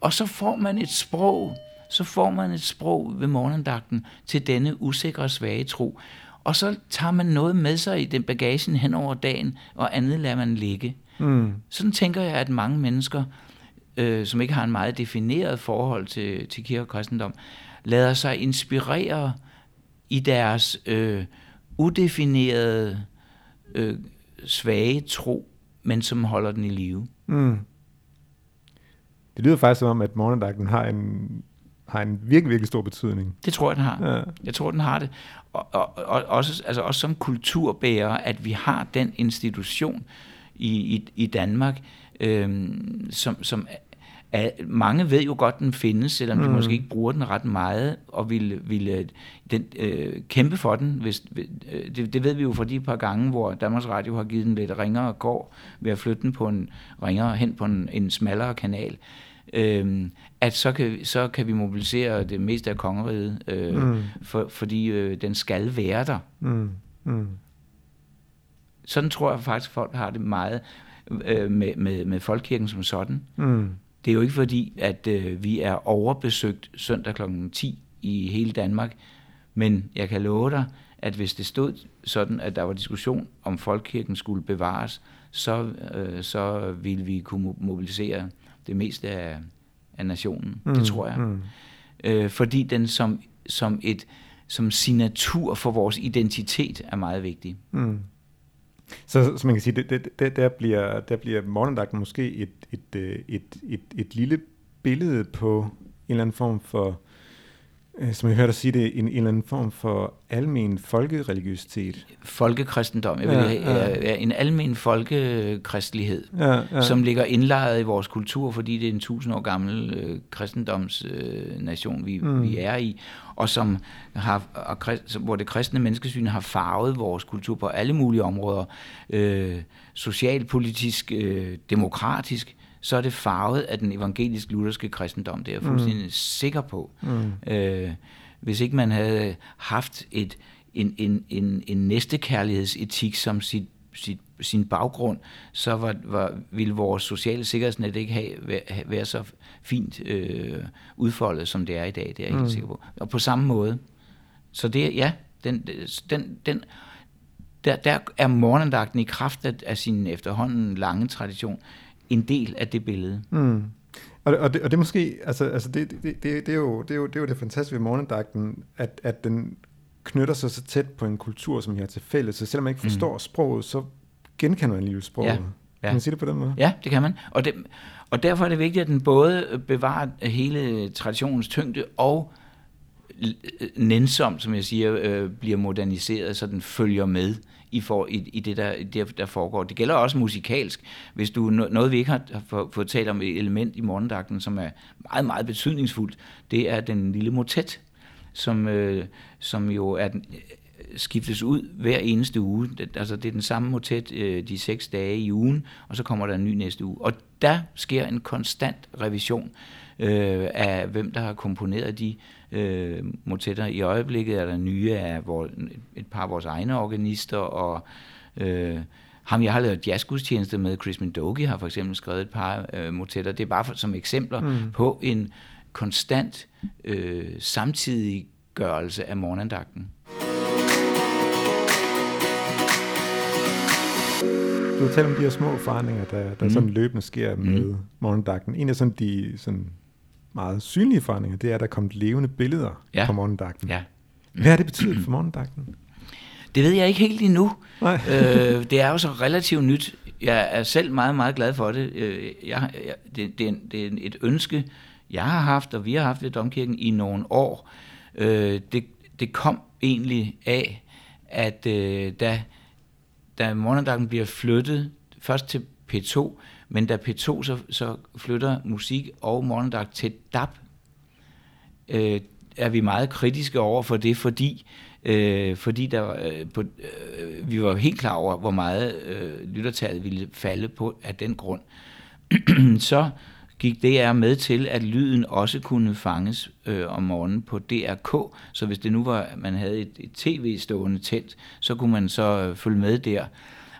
Og så får man et sprog, så får man et sprog ved morgendagten til denne usikre svage tro. Og så tager man noget med sig i den bagagen hen over dagen, og andet lader man ligge. Mm. Sådan tænker jeg, at mange mennesker, øh, som ikke har en meget defineret forhold til, til kirke og kristendom, lader sig inspirere i deres øh, udefinerede, øh, svage tro men som holder den i live. Mm. Det lyder faktisk som om, at morgendagten har en, har en virkelig, virkelig stor betydning. Det tror jeg, den har. Ja. Jeg tror, den har det. Og, og, og også, altså også som kulturbærer, at vi har den institution i, i, i Danmark, øh, som, som at mange ved jo godt, den findes, selvom mm. de måske ikke bruger den ret meget, og vil, vil øh, den, øh, kæmpe for den. Hvis, øh, det, det ved vi jo fra de par gange, hvor Danmarks Radio har givet den lidt ringere går ved at flytte den på en ringere hen på en, en smallere kanal. Øh, at så kan, så kan vi mobilisere det meste af kongeriget, øh, mm. for, fordi øh, den skal være der. Mm. Mm. Sådan tror jeg faktisk, folk har det meget øh, med, med, med folkekirken som sådan. Mm. Det er jo ikke fordi, at øh, vi er overbesøgt søndag kl. 10 i hele Danmark, men jeg kan love dig, at hvis det stod sådan, at der var diskussion om folkekirken skulle bevares, så, øh, så ville vi kunne mobilisere det meste af, af nationen. Mm, det tror jeg. Mm. Øh, fordi den som, som et som signatur for vores identitet er meget vigtig. Mm. Så, så man kan sige, det, det, det, der, bliver, der bliver morgendagten måske et, et, et, et, et, et lille billede på en eller anden form for Øh, som jeg hørte dig sige det, en, en eller anden form for almen folkereligiøsitet. Folkekristendom, jeg vil ja, ja. ja, en almen folkekristelighed, ja, ja. som ligger indlejret i vores kultur, fordi det er en tusind år gammel øh, kristendomsnation, øh, vi, mm. vi er i, og som har, og, hvor det kristne menneskesyn har farvet vores kultur på alle mulige områder, øh, socialpolitisk, øh, demokratisk, så er det farvet af den evangelisk-lutherske kristendom. Det er jeg fuldstændig mm. sikker på. Mm. Øh, hvis ikke man havde haft et, en, en, en, en næstekærlighedsetik som sit, sit, sin baggrund, så var, var, ville vores sociale sikkerhedsnet ikke have, være, være så fint øh, udfoldet, som det er i dag. Det er jeg mm. helt sikker på. Og på samme måde. Så det, ja, den, den, den, der, der er morgendagten i kraft af, af sin efterhånden lange tradition en del af det billede. Mm. Og, og, det, og det måske, altså, altså det, det, det, det, er jo, det, er jo, det er jo det fantastiske ved morgendagten, at, at den knytter sig så tæt på en kultur, som jeg har til fælles. Så selvom man ikke forstår mm. sproget, så genkender man alligevel sproget. Ja. Ja. Kan man sige det på den måde? Ja, det kan man. Og, det, og derfor er det vigtigt, at den både bevarer hele traditionens tyngde og nænsomt, som jeg siger, øh, bliver moderniseret, så den følger med i, for, i, i det, der, det, der foregår. Det gælder også musikalsk. Hvis du noget, vi ikke har fået talt om et element i morgendagten, som er meget, meget betydningsfuldt, det er den lille motet, som, øh, som jo er den, øh, skiftes ud hver eneste uge. Altså det er den samme motet øh, de seks dage i ugen, og så kommer der en ny næste uge. Og der sker en konstant revision øh, af, hvem der har komponeret de øh, motetter. I øjeblikket er der nye af hvor, et par af vores egne organister, og øh, ham, jeg har lavet jazzgudstjeneste med, Chris Mendogi, har for eksempel skrevet et par øh, motetter. Det er bare for, som eksempler mm. på en konstant øh, samtidiggørelse af morgenandagten. Du talt om de her små forandringer, der, der mm. sådan løbende sker med mm. morgendagten. En af sådan de sådan meget synlige forandringer, det er, at der er kommet levende billeder ja. på morgendagten. Ja. Hvad har det betydet for morgendagten? Det ved jeg ikke helt endnu. Nej. øh, det er jo så relativt nyt. Jeg er selv meget, meget glad for det. Øh, jeg, jeg, det, det, er, det er et ønske, jeg har haft, og vi har haft ved Domkirken i nogle år. Øh, det, det kom egentlig af, at øh, da, da morgendagten bliver flyttet først til P2, men da P2 så, så flytter musik og morgendag til DAB, øh, er vi meget kritiske over for det, fordi øh, fordi der, øh, på, øh, vi var helt klar over, hvor meget øh, lyttertallet ville falde på af den grund. så gik DR med til, at lyden også kunne fanges øh, om morgenen på DRK. Så hvis det nu var, man havde et, et tv stående tændt, så kunne man så øh, følge med der.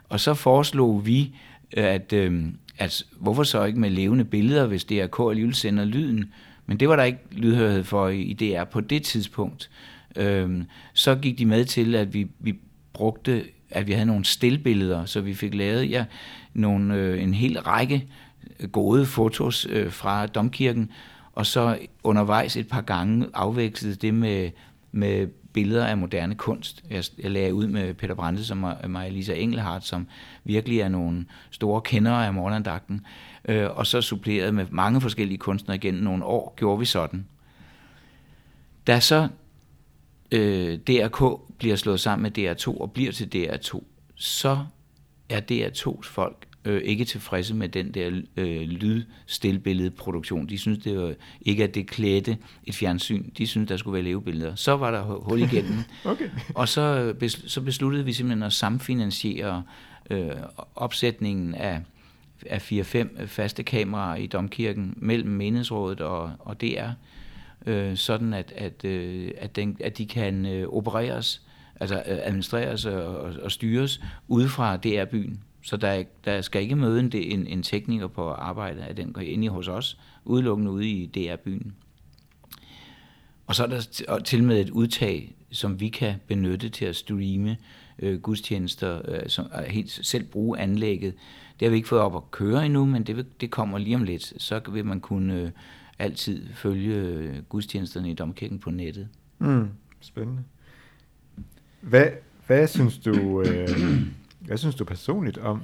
Og så foreslog vi, at, øh, at hvorfor så ikke med levende billeder, hvis DRK alligevel sender lyden? Men det var der ikke lydhørighed for i DR på det tidspunkt. Øhm, så gik de med til, at vi, vi brugte, at vi havde nogle stillbilleder, så vi fik lavet ja, nogle, øh, en hel række gode fotos øh, fra domkirken, og så undervejs et par gange afvekslede det med, med billeder af moderne kunst. Jeg, jeg lagde ud med Peter Brandes og Maja-Lisa Engelhardt, som virkelig er nogle store kendere af morgenandagten. Øh, og så suppleret med mange forskellige kunstnere igennem nogle år, gjorde vi sådan. Da så øh, DRK bliver slået sammen med DR2 og bliver til DR2, så er DR2's folk øh, ikke tilfredse med den der øh, lydstilbilledeproduktion. De synes det var ikke, at det klædte et fjernsyn. De synes der skulle være levebilleder. Så var der hul igennem. okay. Og så, så besluttede vi simpelthen at samfinansiere øh, opsætningen af, af 4-5 faste kameraer i Domkirken mellem menighedsrådet og, og DR, øh, sådan at, at, øh, at, den, at de kan øh, opereres, altså øh, administreres og, og, og styres ude fra DR-byen. Så der, der skal ikke møde en, en, en tekniker på arbejde, af den går ind i hos os, udelukkende ude i DR-byen. Og så er der til med et udtag, som vi kan benytte til at streame øh, gudstjenester, øh, som er helt selv bruge anlægget. Det har vi ikke fået op at køre endnu, men det, det kommer lige om lidt. Så vil man kunne øh, altid følge øh, gudstjenesterne i domkirken på nettet. Mm, spændende. Hvad, hvad synes du... Øh hvad synes du personligt om,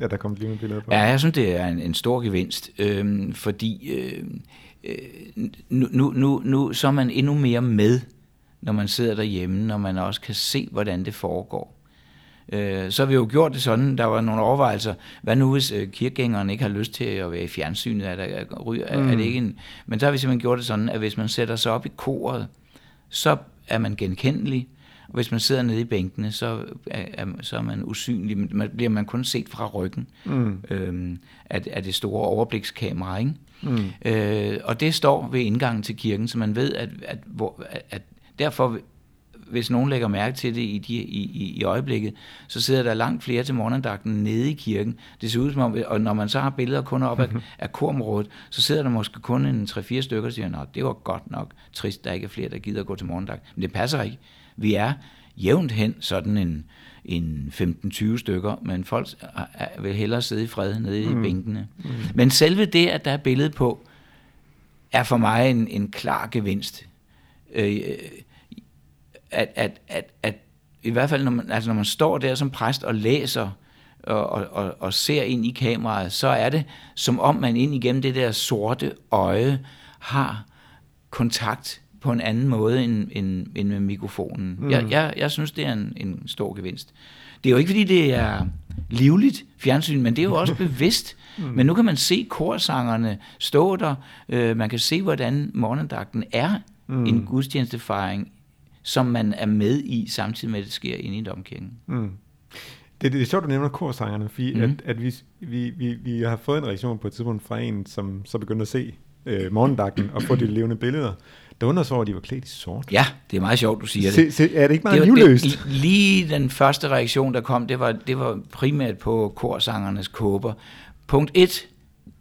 at der kommer klimabilleder på? Ja, jeg synes, det er en, en stor gevinst, øhm, fordi øh, øh, nu, nu, nu, nu så er man endnu mere med, når man sidder derhjemme, når man også kan se, hvordan det foregår. Øh, så har vi jo gjort det sådan, der var nogle overvejelser, hvad nu hvis øh, kirkegængeren ikke har lyst til at være i fjernsynet, er, der, er, er, mm. er det ikke en... Men så har vi simpelthen gjort det sådan, at hvis man sætter sig op i koret, så er man genkendelig, og hvis man sidder nede i bænkene, så er, så er man usynlig. Man bliver man kun set fra ryggen mm. øhm, af, af det store overblikskamera. Ikke? Mm. Øh, og det står ved indgangen til kirken, så man ved, at, at, hvor, at derfor hvis nogen lægger mærke til det i, de, i, i øjeblikket, så sidder der langt flere til morgendagten nede i kirken. Det ser ud som om, og når man så har billeder kun op af, af korområdet, så sidder der måske kun en 3-4 stykker og siger, at det var godt nok trist, der ikke er flere, der gider at gå til morgendagt. Men det passer ikke. Vi er jævnt hen sådan en, en 15-20 stykker, men folk vil hellere sidde i fred nede mm. i bænkene. Mm. Men selve det, at der er billede på, er for mig en, en klar gevinst. Øh, at, at, at, at i hvert fald, når man, altså når man står der som præst og læser og, og, og ser ind i kameraet, så er det som om man ind igennem det der sorte øje har kontakt på en anden måde end, end, end med mikrofonen. Mm. Jeg, jeg, jeg synes, det er en, en stor gevinst. Det er jo ikke, fordi det er livligt fjernsyn, men det er jo også bevidst. Mm. Men nu kan man se korsangerne stå der. Øh, man kan se, hvordan morgendagten er mm. en gudstjenestefejring, som man er med i, samtidig med, at det sker inde i domkirken. Mm. Det, det er sjovt, du nævner korsangerne, fordi mm. at, at vi, vi, vi, vi har fået en reaktion på et tidspunkt fra en, som så begyndte at se øh, morgendagten og få de levende billeder der undrer over, at de var klædt i sort. Ja, det er meget sjovt, du siger se, det. Se, er det ikke meget det, livløst? Det, lige den første reaktion, der kom, det var, det var primært på korsangernes kåber. Punkt 1,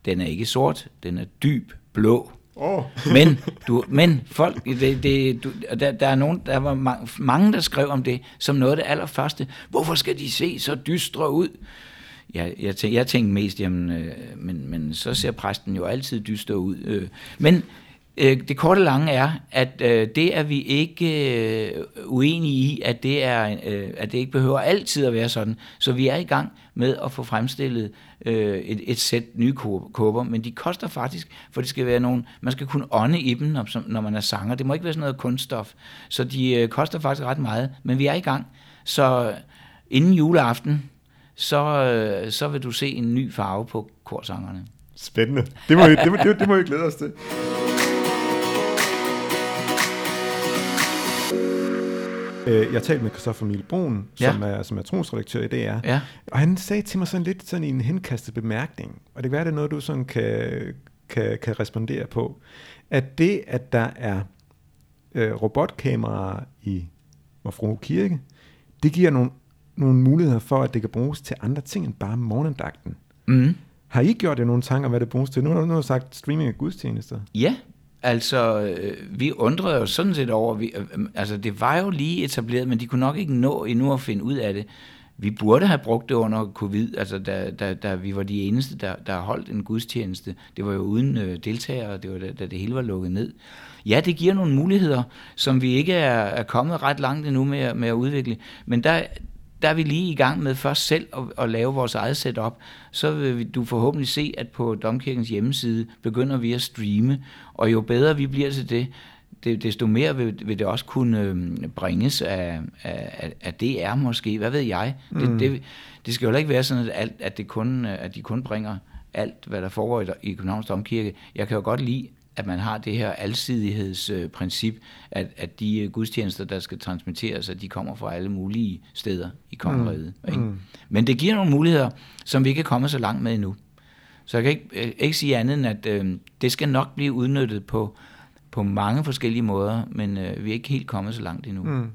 den er ikke sort, den er dyb blå. Oh. men, du, men folk, det, det, du, der, der, er nogen, der var mange, mange, der skrev om det som noget af det allerførste. Hvorfor skal de se så dystre ud? Ja, jeg, tænkte, jeg tænkte mest, jamen, øh, men, men så ser præsten jo altid dyster ud. Øh. Men Øh, det korte og lange er, at øh, det er vi ikke øh, uenige i, at det, er, at det ikke behøver altid at være sådan. Så vi er i gang med at få fremstillet et, et sæt nye kåber, men de koster faktisk, for det skal være nogle, man skal kunne ånde i dem, når, når man er sanger. Det må ikke være sådan noget kunststof. Så de koster faktisk ret meget, men vi er i gang. Så inden juleaften, så, så vil du se en ny farve på korsangerne. Spændende. Det må, det, må, det, det må vi glæde os til. Øh, jeg talte med Christoffer Emil Brun, ja. som, er, som er trosredaktør i DR, ja. og han sagde til mig sådan lidt sådan en henkastet bemærkning, og det kan være, det er noget, du sådan kan, kan, kan respondere på, at det, at der er øh, robotkameraer i Vorfro Kirke, det giver nogle, nogle muligheder for, at det kan bruges til andre ting end bare morgendagten. Mm. Har I gjort jer nogle tanker om, hvad det bruges til? Nu har du sagt streaming af gudstjenester. Ja, Altså, øh, vi undrede os sådan set over, vi, øh, øh, altså det var jo lige etableret, men de kunne nok ikke nå endnu at finde ud af det. Vi burde have brugt det under covid, altså da, da, da vi var de eneste, der, der holdt en gudstjeneste. Det var jo uden øh, deltagere, det var da, da det hele var lukket ned. Ja, det giver nogle muligheder, som vi ikke er, er kommet ret langt endnu med, med at udvikle, men der, der er vi lige i gang med først selv at, at lave vores eget setup. Så vil du forhåbentlig se, at på Domkirkens hjemmeside begynder vi at streame, og jo bedre vi bliver til det, det, desto mere vil, vil det også kunne øh, bringes af, af, af DR måske, hvad ved jeg. Mm. Det, det, det skal jo ikke være sådan, at, at, det kun, at de kun bringer alt, hvad der foregår i, i Københavns Domkirke. Jeg kan jo godt lide, at man har det her alsidighedsprincip, at, at de øh, gudstjenester, der skal transmitteres, at de kommer fra alle mulige steder i kongeriget. Mm. Ikke? Mm. Men det giver nogle muligheder, som vi ikke er kommet så langt med endnu. Så jeg kan ikke, ikke sige andet end, at øh, det skal nok blive udnyttet på, på mange forskellige måder, men øh, vi er ikke helt kommet så langt endnu. Mm.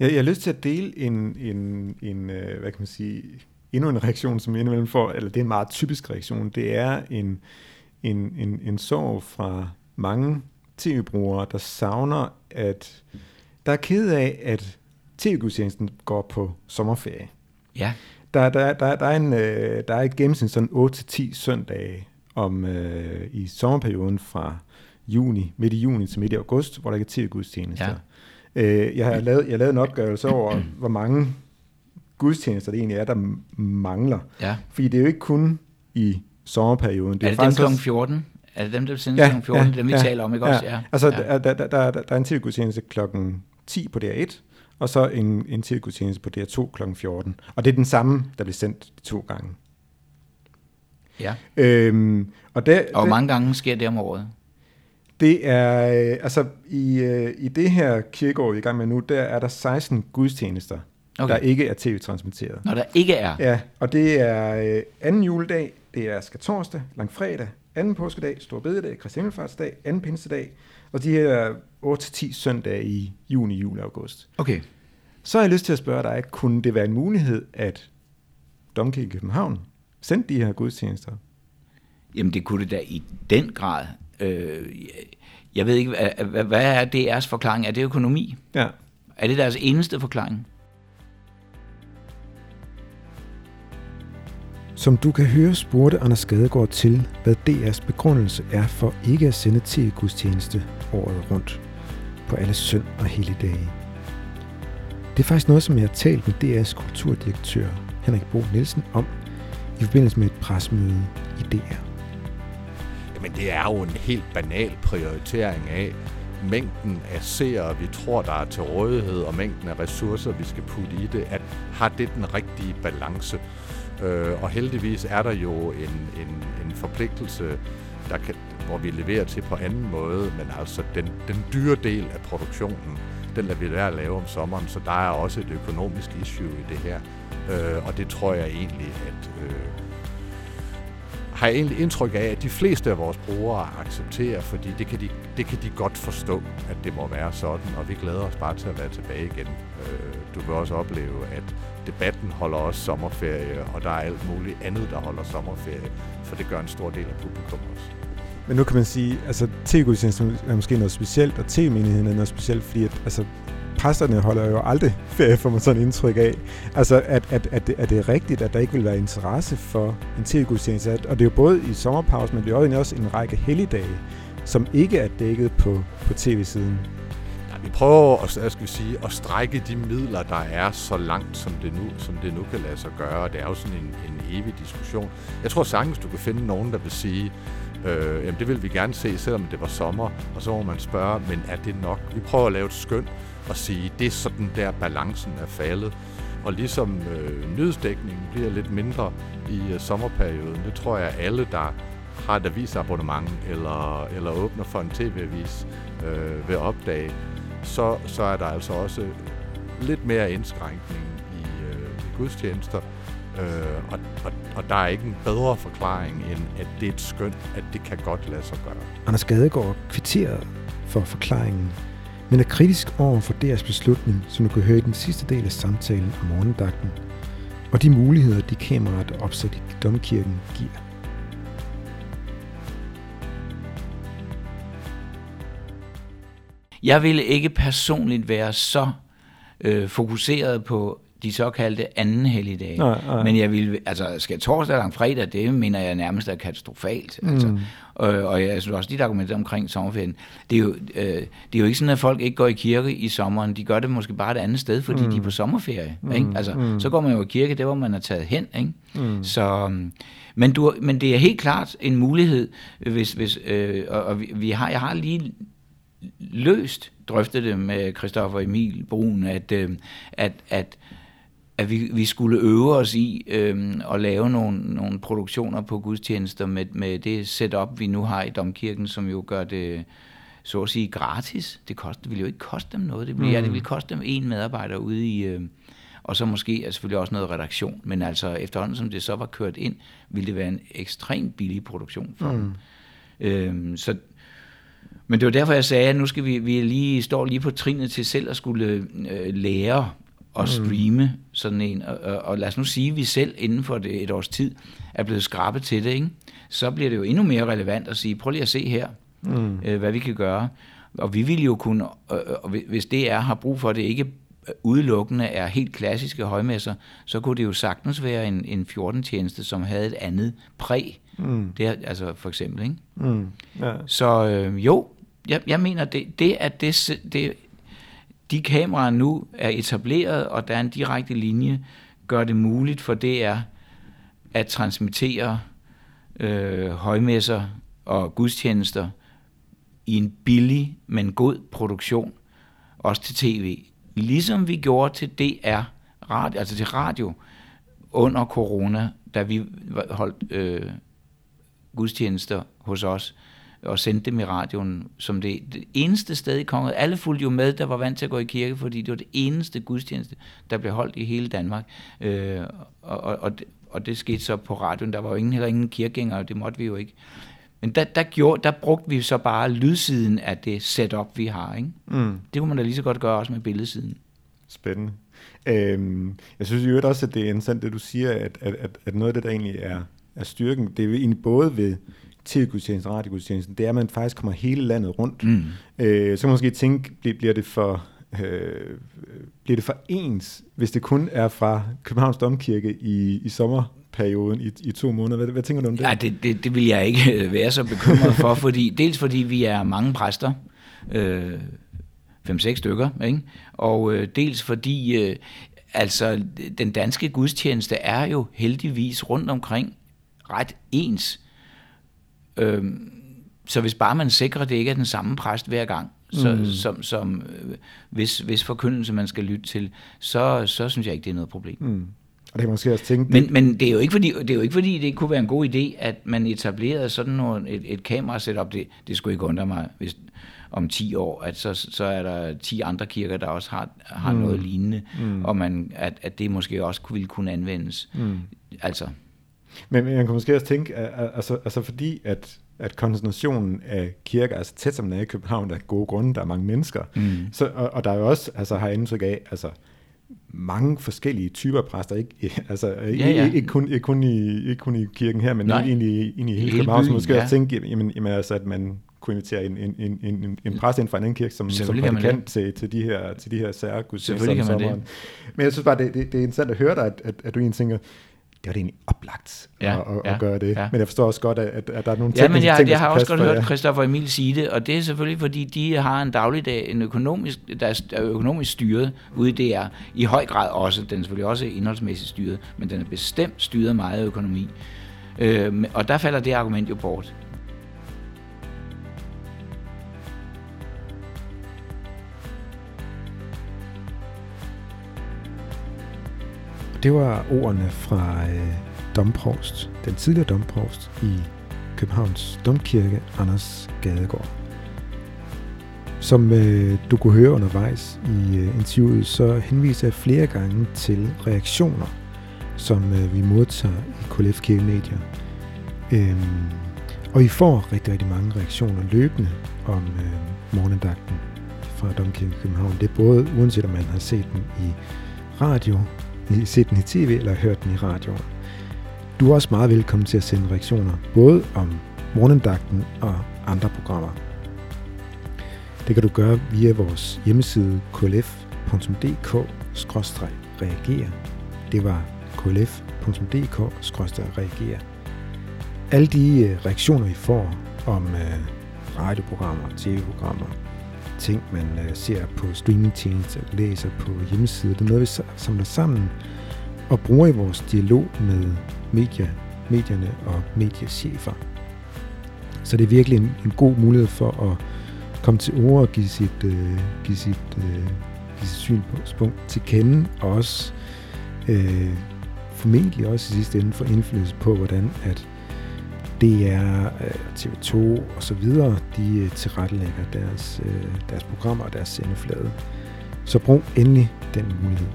Jeg, jeg har lyst til at dele en, en, en øh, hvad kan man sige, endnu en reaktion, som indimellem får, eller det er en meget typisk reaktion, det er en, en, en, en sorg fra mange tv-brugere, der savner, at der er ked af, at tv-gudstjenesten går på sommerferie. Ja. Der, der, der, der, er, en, øh, der er et gennemsnit sådan 8-10 søndage om, øh, i sommerperioden fra juni, midt i juni til midt i august, hvor der ikke er tv-gudstjenester. Ja. Øh, jeg har lavet, jeg har lavet en opgørelse over, hvor mange gudstjenester det egentlig er, der mangler. Ja. Fordi det er jo ikke kun i sommerperioden. Det er, er det dem kl. 14? Er det dem, der sendes ja, kl. 14? Ja, dem, vi ja, taler om, ikke ja. også? Ja. Altså, ja. Der, der, der, der er en tv-gudstjeneste klokken 10 på DR1, og så en, en tv-gudstjeneste på DR2 kl. 14. Og det er den samme, der bliver sendt to gange. Ja. Øhm, og, der, og hvor mange gange sker det om året? Det er, øh, altså i, øh, i det her kirkeår, vi er i gang med nu, der er der 16 gudstjenester, okay. der ikke er tv-transmitteret. Når der ikke er? Ja, og det er øh, anden juledag, det er skatorsdag, langfredag, anden påskedag, stor bededag, Kristi Himmelfartsdag, anden pinsedag, og de her 8-10 søndage i juni, juli og august. Okay. Så har jeg lyst til at spørge dig, kunne det være en mulighed, at Domkirken i København sendte de her gudstjenester? Jamen det kunne det da i den grad. Øh, jeg ved ikke, hvad, hvad er DR's forklaring? Er det økonomi? Ja. Er det deres eneste forklaring? Som du kan høre, spurgte Anders Gadegaard til, hvad DR's begrundelse er for ikke at sende til gudstjeneste året rundt på alle søn og helligdage. Det er faktisk noget, som jeg har talt med DR's kulturdirektør Henrik Bo Nielsen om i forbindelse med et presmøde i DR. Jamen det er jo en helt banal prioritering af mængden af seere, vi tror, der er til rådighed, og mængden af ressourcer, vi skal putte i det, at har det den rigtige balance. Øh, og heldigvis er der jo en, en, en forpligtelse, der kan, hvor vi leverer til på anden måde, men altså den, den dyre del af produktionen, den lader vi være at lave om sommeren, så der er også et økonomisk issue i det her. Øh, og det tror jeg egentlig, at øh, har jeg egentlig indtryk af, at de fleste af vores brugere accepterer, fordi det kan, de, det kan de godt forstå, at det må være sådan, og vi glæder os bare til at være tilbage igen. Øh, du vil også opleve, at debatten holder også sommerferie, og der er alt muligt andet, der holder sommerferie, for det gør en stor del af publikum også. Men nu kan man sige, altså tv-gudstjenesten er måske noget specielt, og tv-menigheden er noget specielt, fordi at, altså, præsterne holder jo aldrig ferie, får man sådan indtryk af. Altså, at, at, at, det, at det er rigtigt, at der ikke vil være interesse for en tv-gudstjeneste. Og det er jo både i sommerpause, men det er jo også en række helligdage, som ikke er dækket på, på tv-siden. Vi prøver at, skal vi sige, at strække de midler, der er så langt, som det nu, som det nu kan lade sig gøre. Det er jo sådan en, en evig diskussion. Jeg tror sagtens, du kan finde nogen, der vil sige, øh, jamen det vil vi gerne se, selvom det var sommer. Og så må man spørge, men er det nok? Vi prøver at lave et skøn, og sige, det er sådan der balancen er faldet. Og ligesom øh, nyhedsdækningen bliver lidt mindre i øh, sommerperioden, det tror jeg alle, der har et avisabonnement eller, eller åbner for en tv-avis, øh, vil opdage, så, så er der altså også lidt mere indskrænkning i, øh, i gudstjenester. Øh, og, og, og der er ikke en bedre forklaring, end at det er et skøn, at det kan godt lade sig gøre. Anders Gadegaard kvitterer for forklaringen men er kritisk over for deres beslutning, som du kan høre i den sidste del af samtalen om morgendagten, og de muligheder, de kameraer, der opsat i domkirken, giver. Jeg ville ikke personligt være så øh, fokuseret på de såkaldte anden helligdage. Nej, nej. Men jeg vil, altså skal torsdag eller fredag, det mener jeg nærmest er katastrofalt. Mm. Altså. Og, og jeg synes også, dit argument omkring sommerferien, det er, jo, øh, det er jo ikke sådan, at folk ikke går i kirke i sommeren. De gør det måske bare et andet sted, fordi mm. de er på sommerferie. Mm. Ikke? Altså, mm. Så går man jo i kirke, det hvor man er taget hen. Ikke? Mm. Så, men, du, men det er helt klart en mulighed, hvis, hvis øh, og, og vi, vi har, jeg har lige løst drøftet det med Christoffer Emil Brun, at, øh, at, at, at vi, vi skulle øve os i øh, at lave nogle, nogle produktioner på gudstjenester med, med det setup, vi nu har i Domkirken, som jo gør det så at sige gratis. Det, koster, det vil jo ikke koste dem noget. Det, vil, mm. ja, det vil koste dem en medarbejder ude i... Øh, og så måske er selvfølgelig også noget redaktion. Men altså efterhånden, som det så var kørt ind, ville det være en ekstremt billig produktion for mm. dem. Øhm, så, men det var derfor, jeg sagde, at nu skal vi, vi lige, står lige på trinet til selv at skulle øh, lære at mm. streame mm. sådan en. Og, og, og lad os nu sige, at vi selv inden for det, et års tid er blevet skrabet til det, ikke? så bliver det jo endnu mere relevant at sige, prøv lige at se her, mm. øh, hvad vi kan gøre. Og vi vil jo kunne, øh, og hvis det er har brug for det, ikke udelukkende er helt klassiske højmesser, så kunne det jo sagtens være en, en 14-tjeneste, som havde et andet præg. Mm. Det er, altså for eksempel, ikke? Mm. Ja. Så øh, jo, jeg, jeg mener, det, det at det, det, de kameraer nu er etableret, og der er en direkte linje, gør det muligt for DR at transmittere øh, højmesser og gudstjenester i en billig, men god produktion, også til tv ligesom vi gjorde til DR, radio, altså til radio, under corona, da vi holdt øh, gudstjenester hos os, og sendte dem i radioen som det, det eneste sted i kongen. Alle fulgte jo med, der var vant til at gå i kirke, fordi det var det eneste gudstjeneste, der blev holdt i hele Danmark. Øh, og, og, og, det, og det skete så på radioen. Der var jo ingen, heller ingen kirkegængere, og det måtte vi jo ikke. Men der, der, gjorde, der brugte vi så bare lydsiden af det setup, vi har. Ikke? Mm. Det kunne man da lige så godt gøre også med billedsiden. Spændende. Øhm, jeg synes jo også, at det er interessant, det du siger, at, at, at, at noget af det, der egentlig er, er styrken, det er egentlig både ved tv-gudstjenesten og radiogudstjenesten, det er, at man faktisk kommer hele landet rundt. Mm. Øh, så kan man måske tænke, bliver det for... Øh, bliver det for ens, hvis det kun er fra Københavns Domkirke i, i sommer perioden i, i to måneder. Hvad, hvad tænker du om det? Ja, det, det, det vil jeg ikke øh, være så bekymret for, fordi dels fordi vi er mange præster, øh, fem-seks stykker, ikke? og øh, dels fordi øh, altså den danske gudstjeneste er jo heldigvis rundt omkring ret ens. Øh, så hvis bare man sikrer, at det ikke er den samme præst hver gang, så, mm. som, som øh, hvis, hvis forkyndelse man skal lytte til, så, så synes jeg ikke, det er noget problem. Mm. Og det kan måske også tænke... Men, men det, er jo ikke fordi, det er jo ikke fordi, det kunne være en god idé, at man etablerede sådan noget, et, et kamera setup. Det, det skulle ikke undre mig, hvis om 10 år, at så, så er der 10 andre kirker, der også har, har mm. noget lignende, mm. og man, at, at det måske også ville kunne anvendes. Mm. Altså. Men man kan måske også tænke, altså, altså fordi at at koncentrationen af kirker er så tæt som den er i København, der er gode grunde, der er mange mennesker. Mm. Så, og, og der er jo også, altså har indtryk af, altså mange forskellige typer præster, ikke, altså, ja, ja. Ikke, ikke, kun, ikke, kun i, ikke kun i kirken her, men Nej. egentlig, egentlig i hele, hele København, så måske ja. også tænke, jamen, jamen, altså, at man kunne invitere en, en, en, en, en præst ind fra en anden kirke, som, som prædikant til, til de her, til de her særgudstjenester om sommeren. Men jeg synes bare, det, det, det er interessant at høre dig, at, at, at du egentlig tænker, det var det egentlig oplagt ja, at, at, ja, at gøre det. Ja. Men jeg forstår også godt, at, at der er nogle ja, men jeg, ting, jeg har også godt hørt Christoffer Emil sige det, og det er selvfølgelig, fordi de har en dagligdag, en økonomisk, der er økonomisk styret ude i DR, i høj grad også, den er selvfølgelig også indholdsmæssigt styret, men den er bestemt styret meget af økonomi. Øh, og der falder det argument jo bort. Det var ordene fra øh, domprovst, den tidligere domprovst i Københavns Domkirke, Anders Gadegaard. Som øh, du kunne høre undervejs i øh, interviewet, så henviser jeg flere gange til reaktioner, som øh, vi modtager i KLF Kirkemedier. Øhm, og I får rigtig, rigtig mange reaktioner løbende om øh, morgendagten fra Domkirken i København. Det er både uanset om man har set den i radio, set den i tv eller hørt den i radioen. Du er også meget velkommen til at sende reaktioner, både om morgendagten og andre programmer. Det kan du gøre via vores hjemmeside klf.dk-reagere. Det var klf.dk-reagere. Alle de øh, reaktioner, I får om øh, radioprogrammer, tv-programmer, ting, man øh, ser på streamingtjenester, læser på hjemmesider. Det er noget, vi samler sammen og bruger i vores dialog med media, medierne og mediechefer. Så det er virkelig en, en god mulighed for at komme til ord og give sit, øh, give sit, øh, give sit synspunkt til kende, og også øh, formentlig også i sidste ende få indflydelse på, hvordan at DR, øh, TV2 og så videre, de øh, tilrettelægger deres, øh, deres programmer og deres sendeflade. Så brug endelig den mulighed.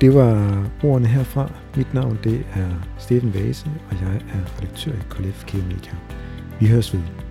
Det var ordene herfra. Mit navn det er Steffen Vase, og jeg er redaktør i KLF Media. Vi høres ved.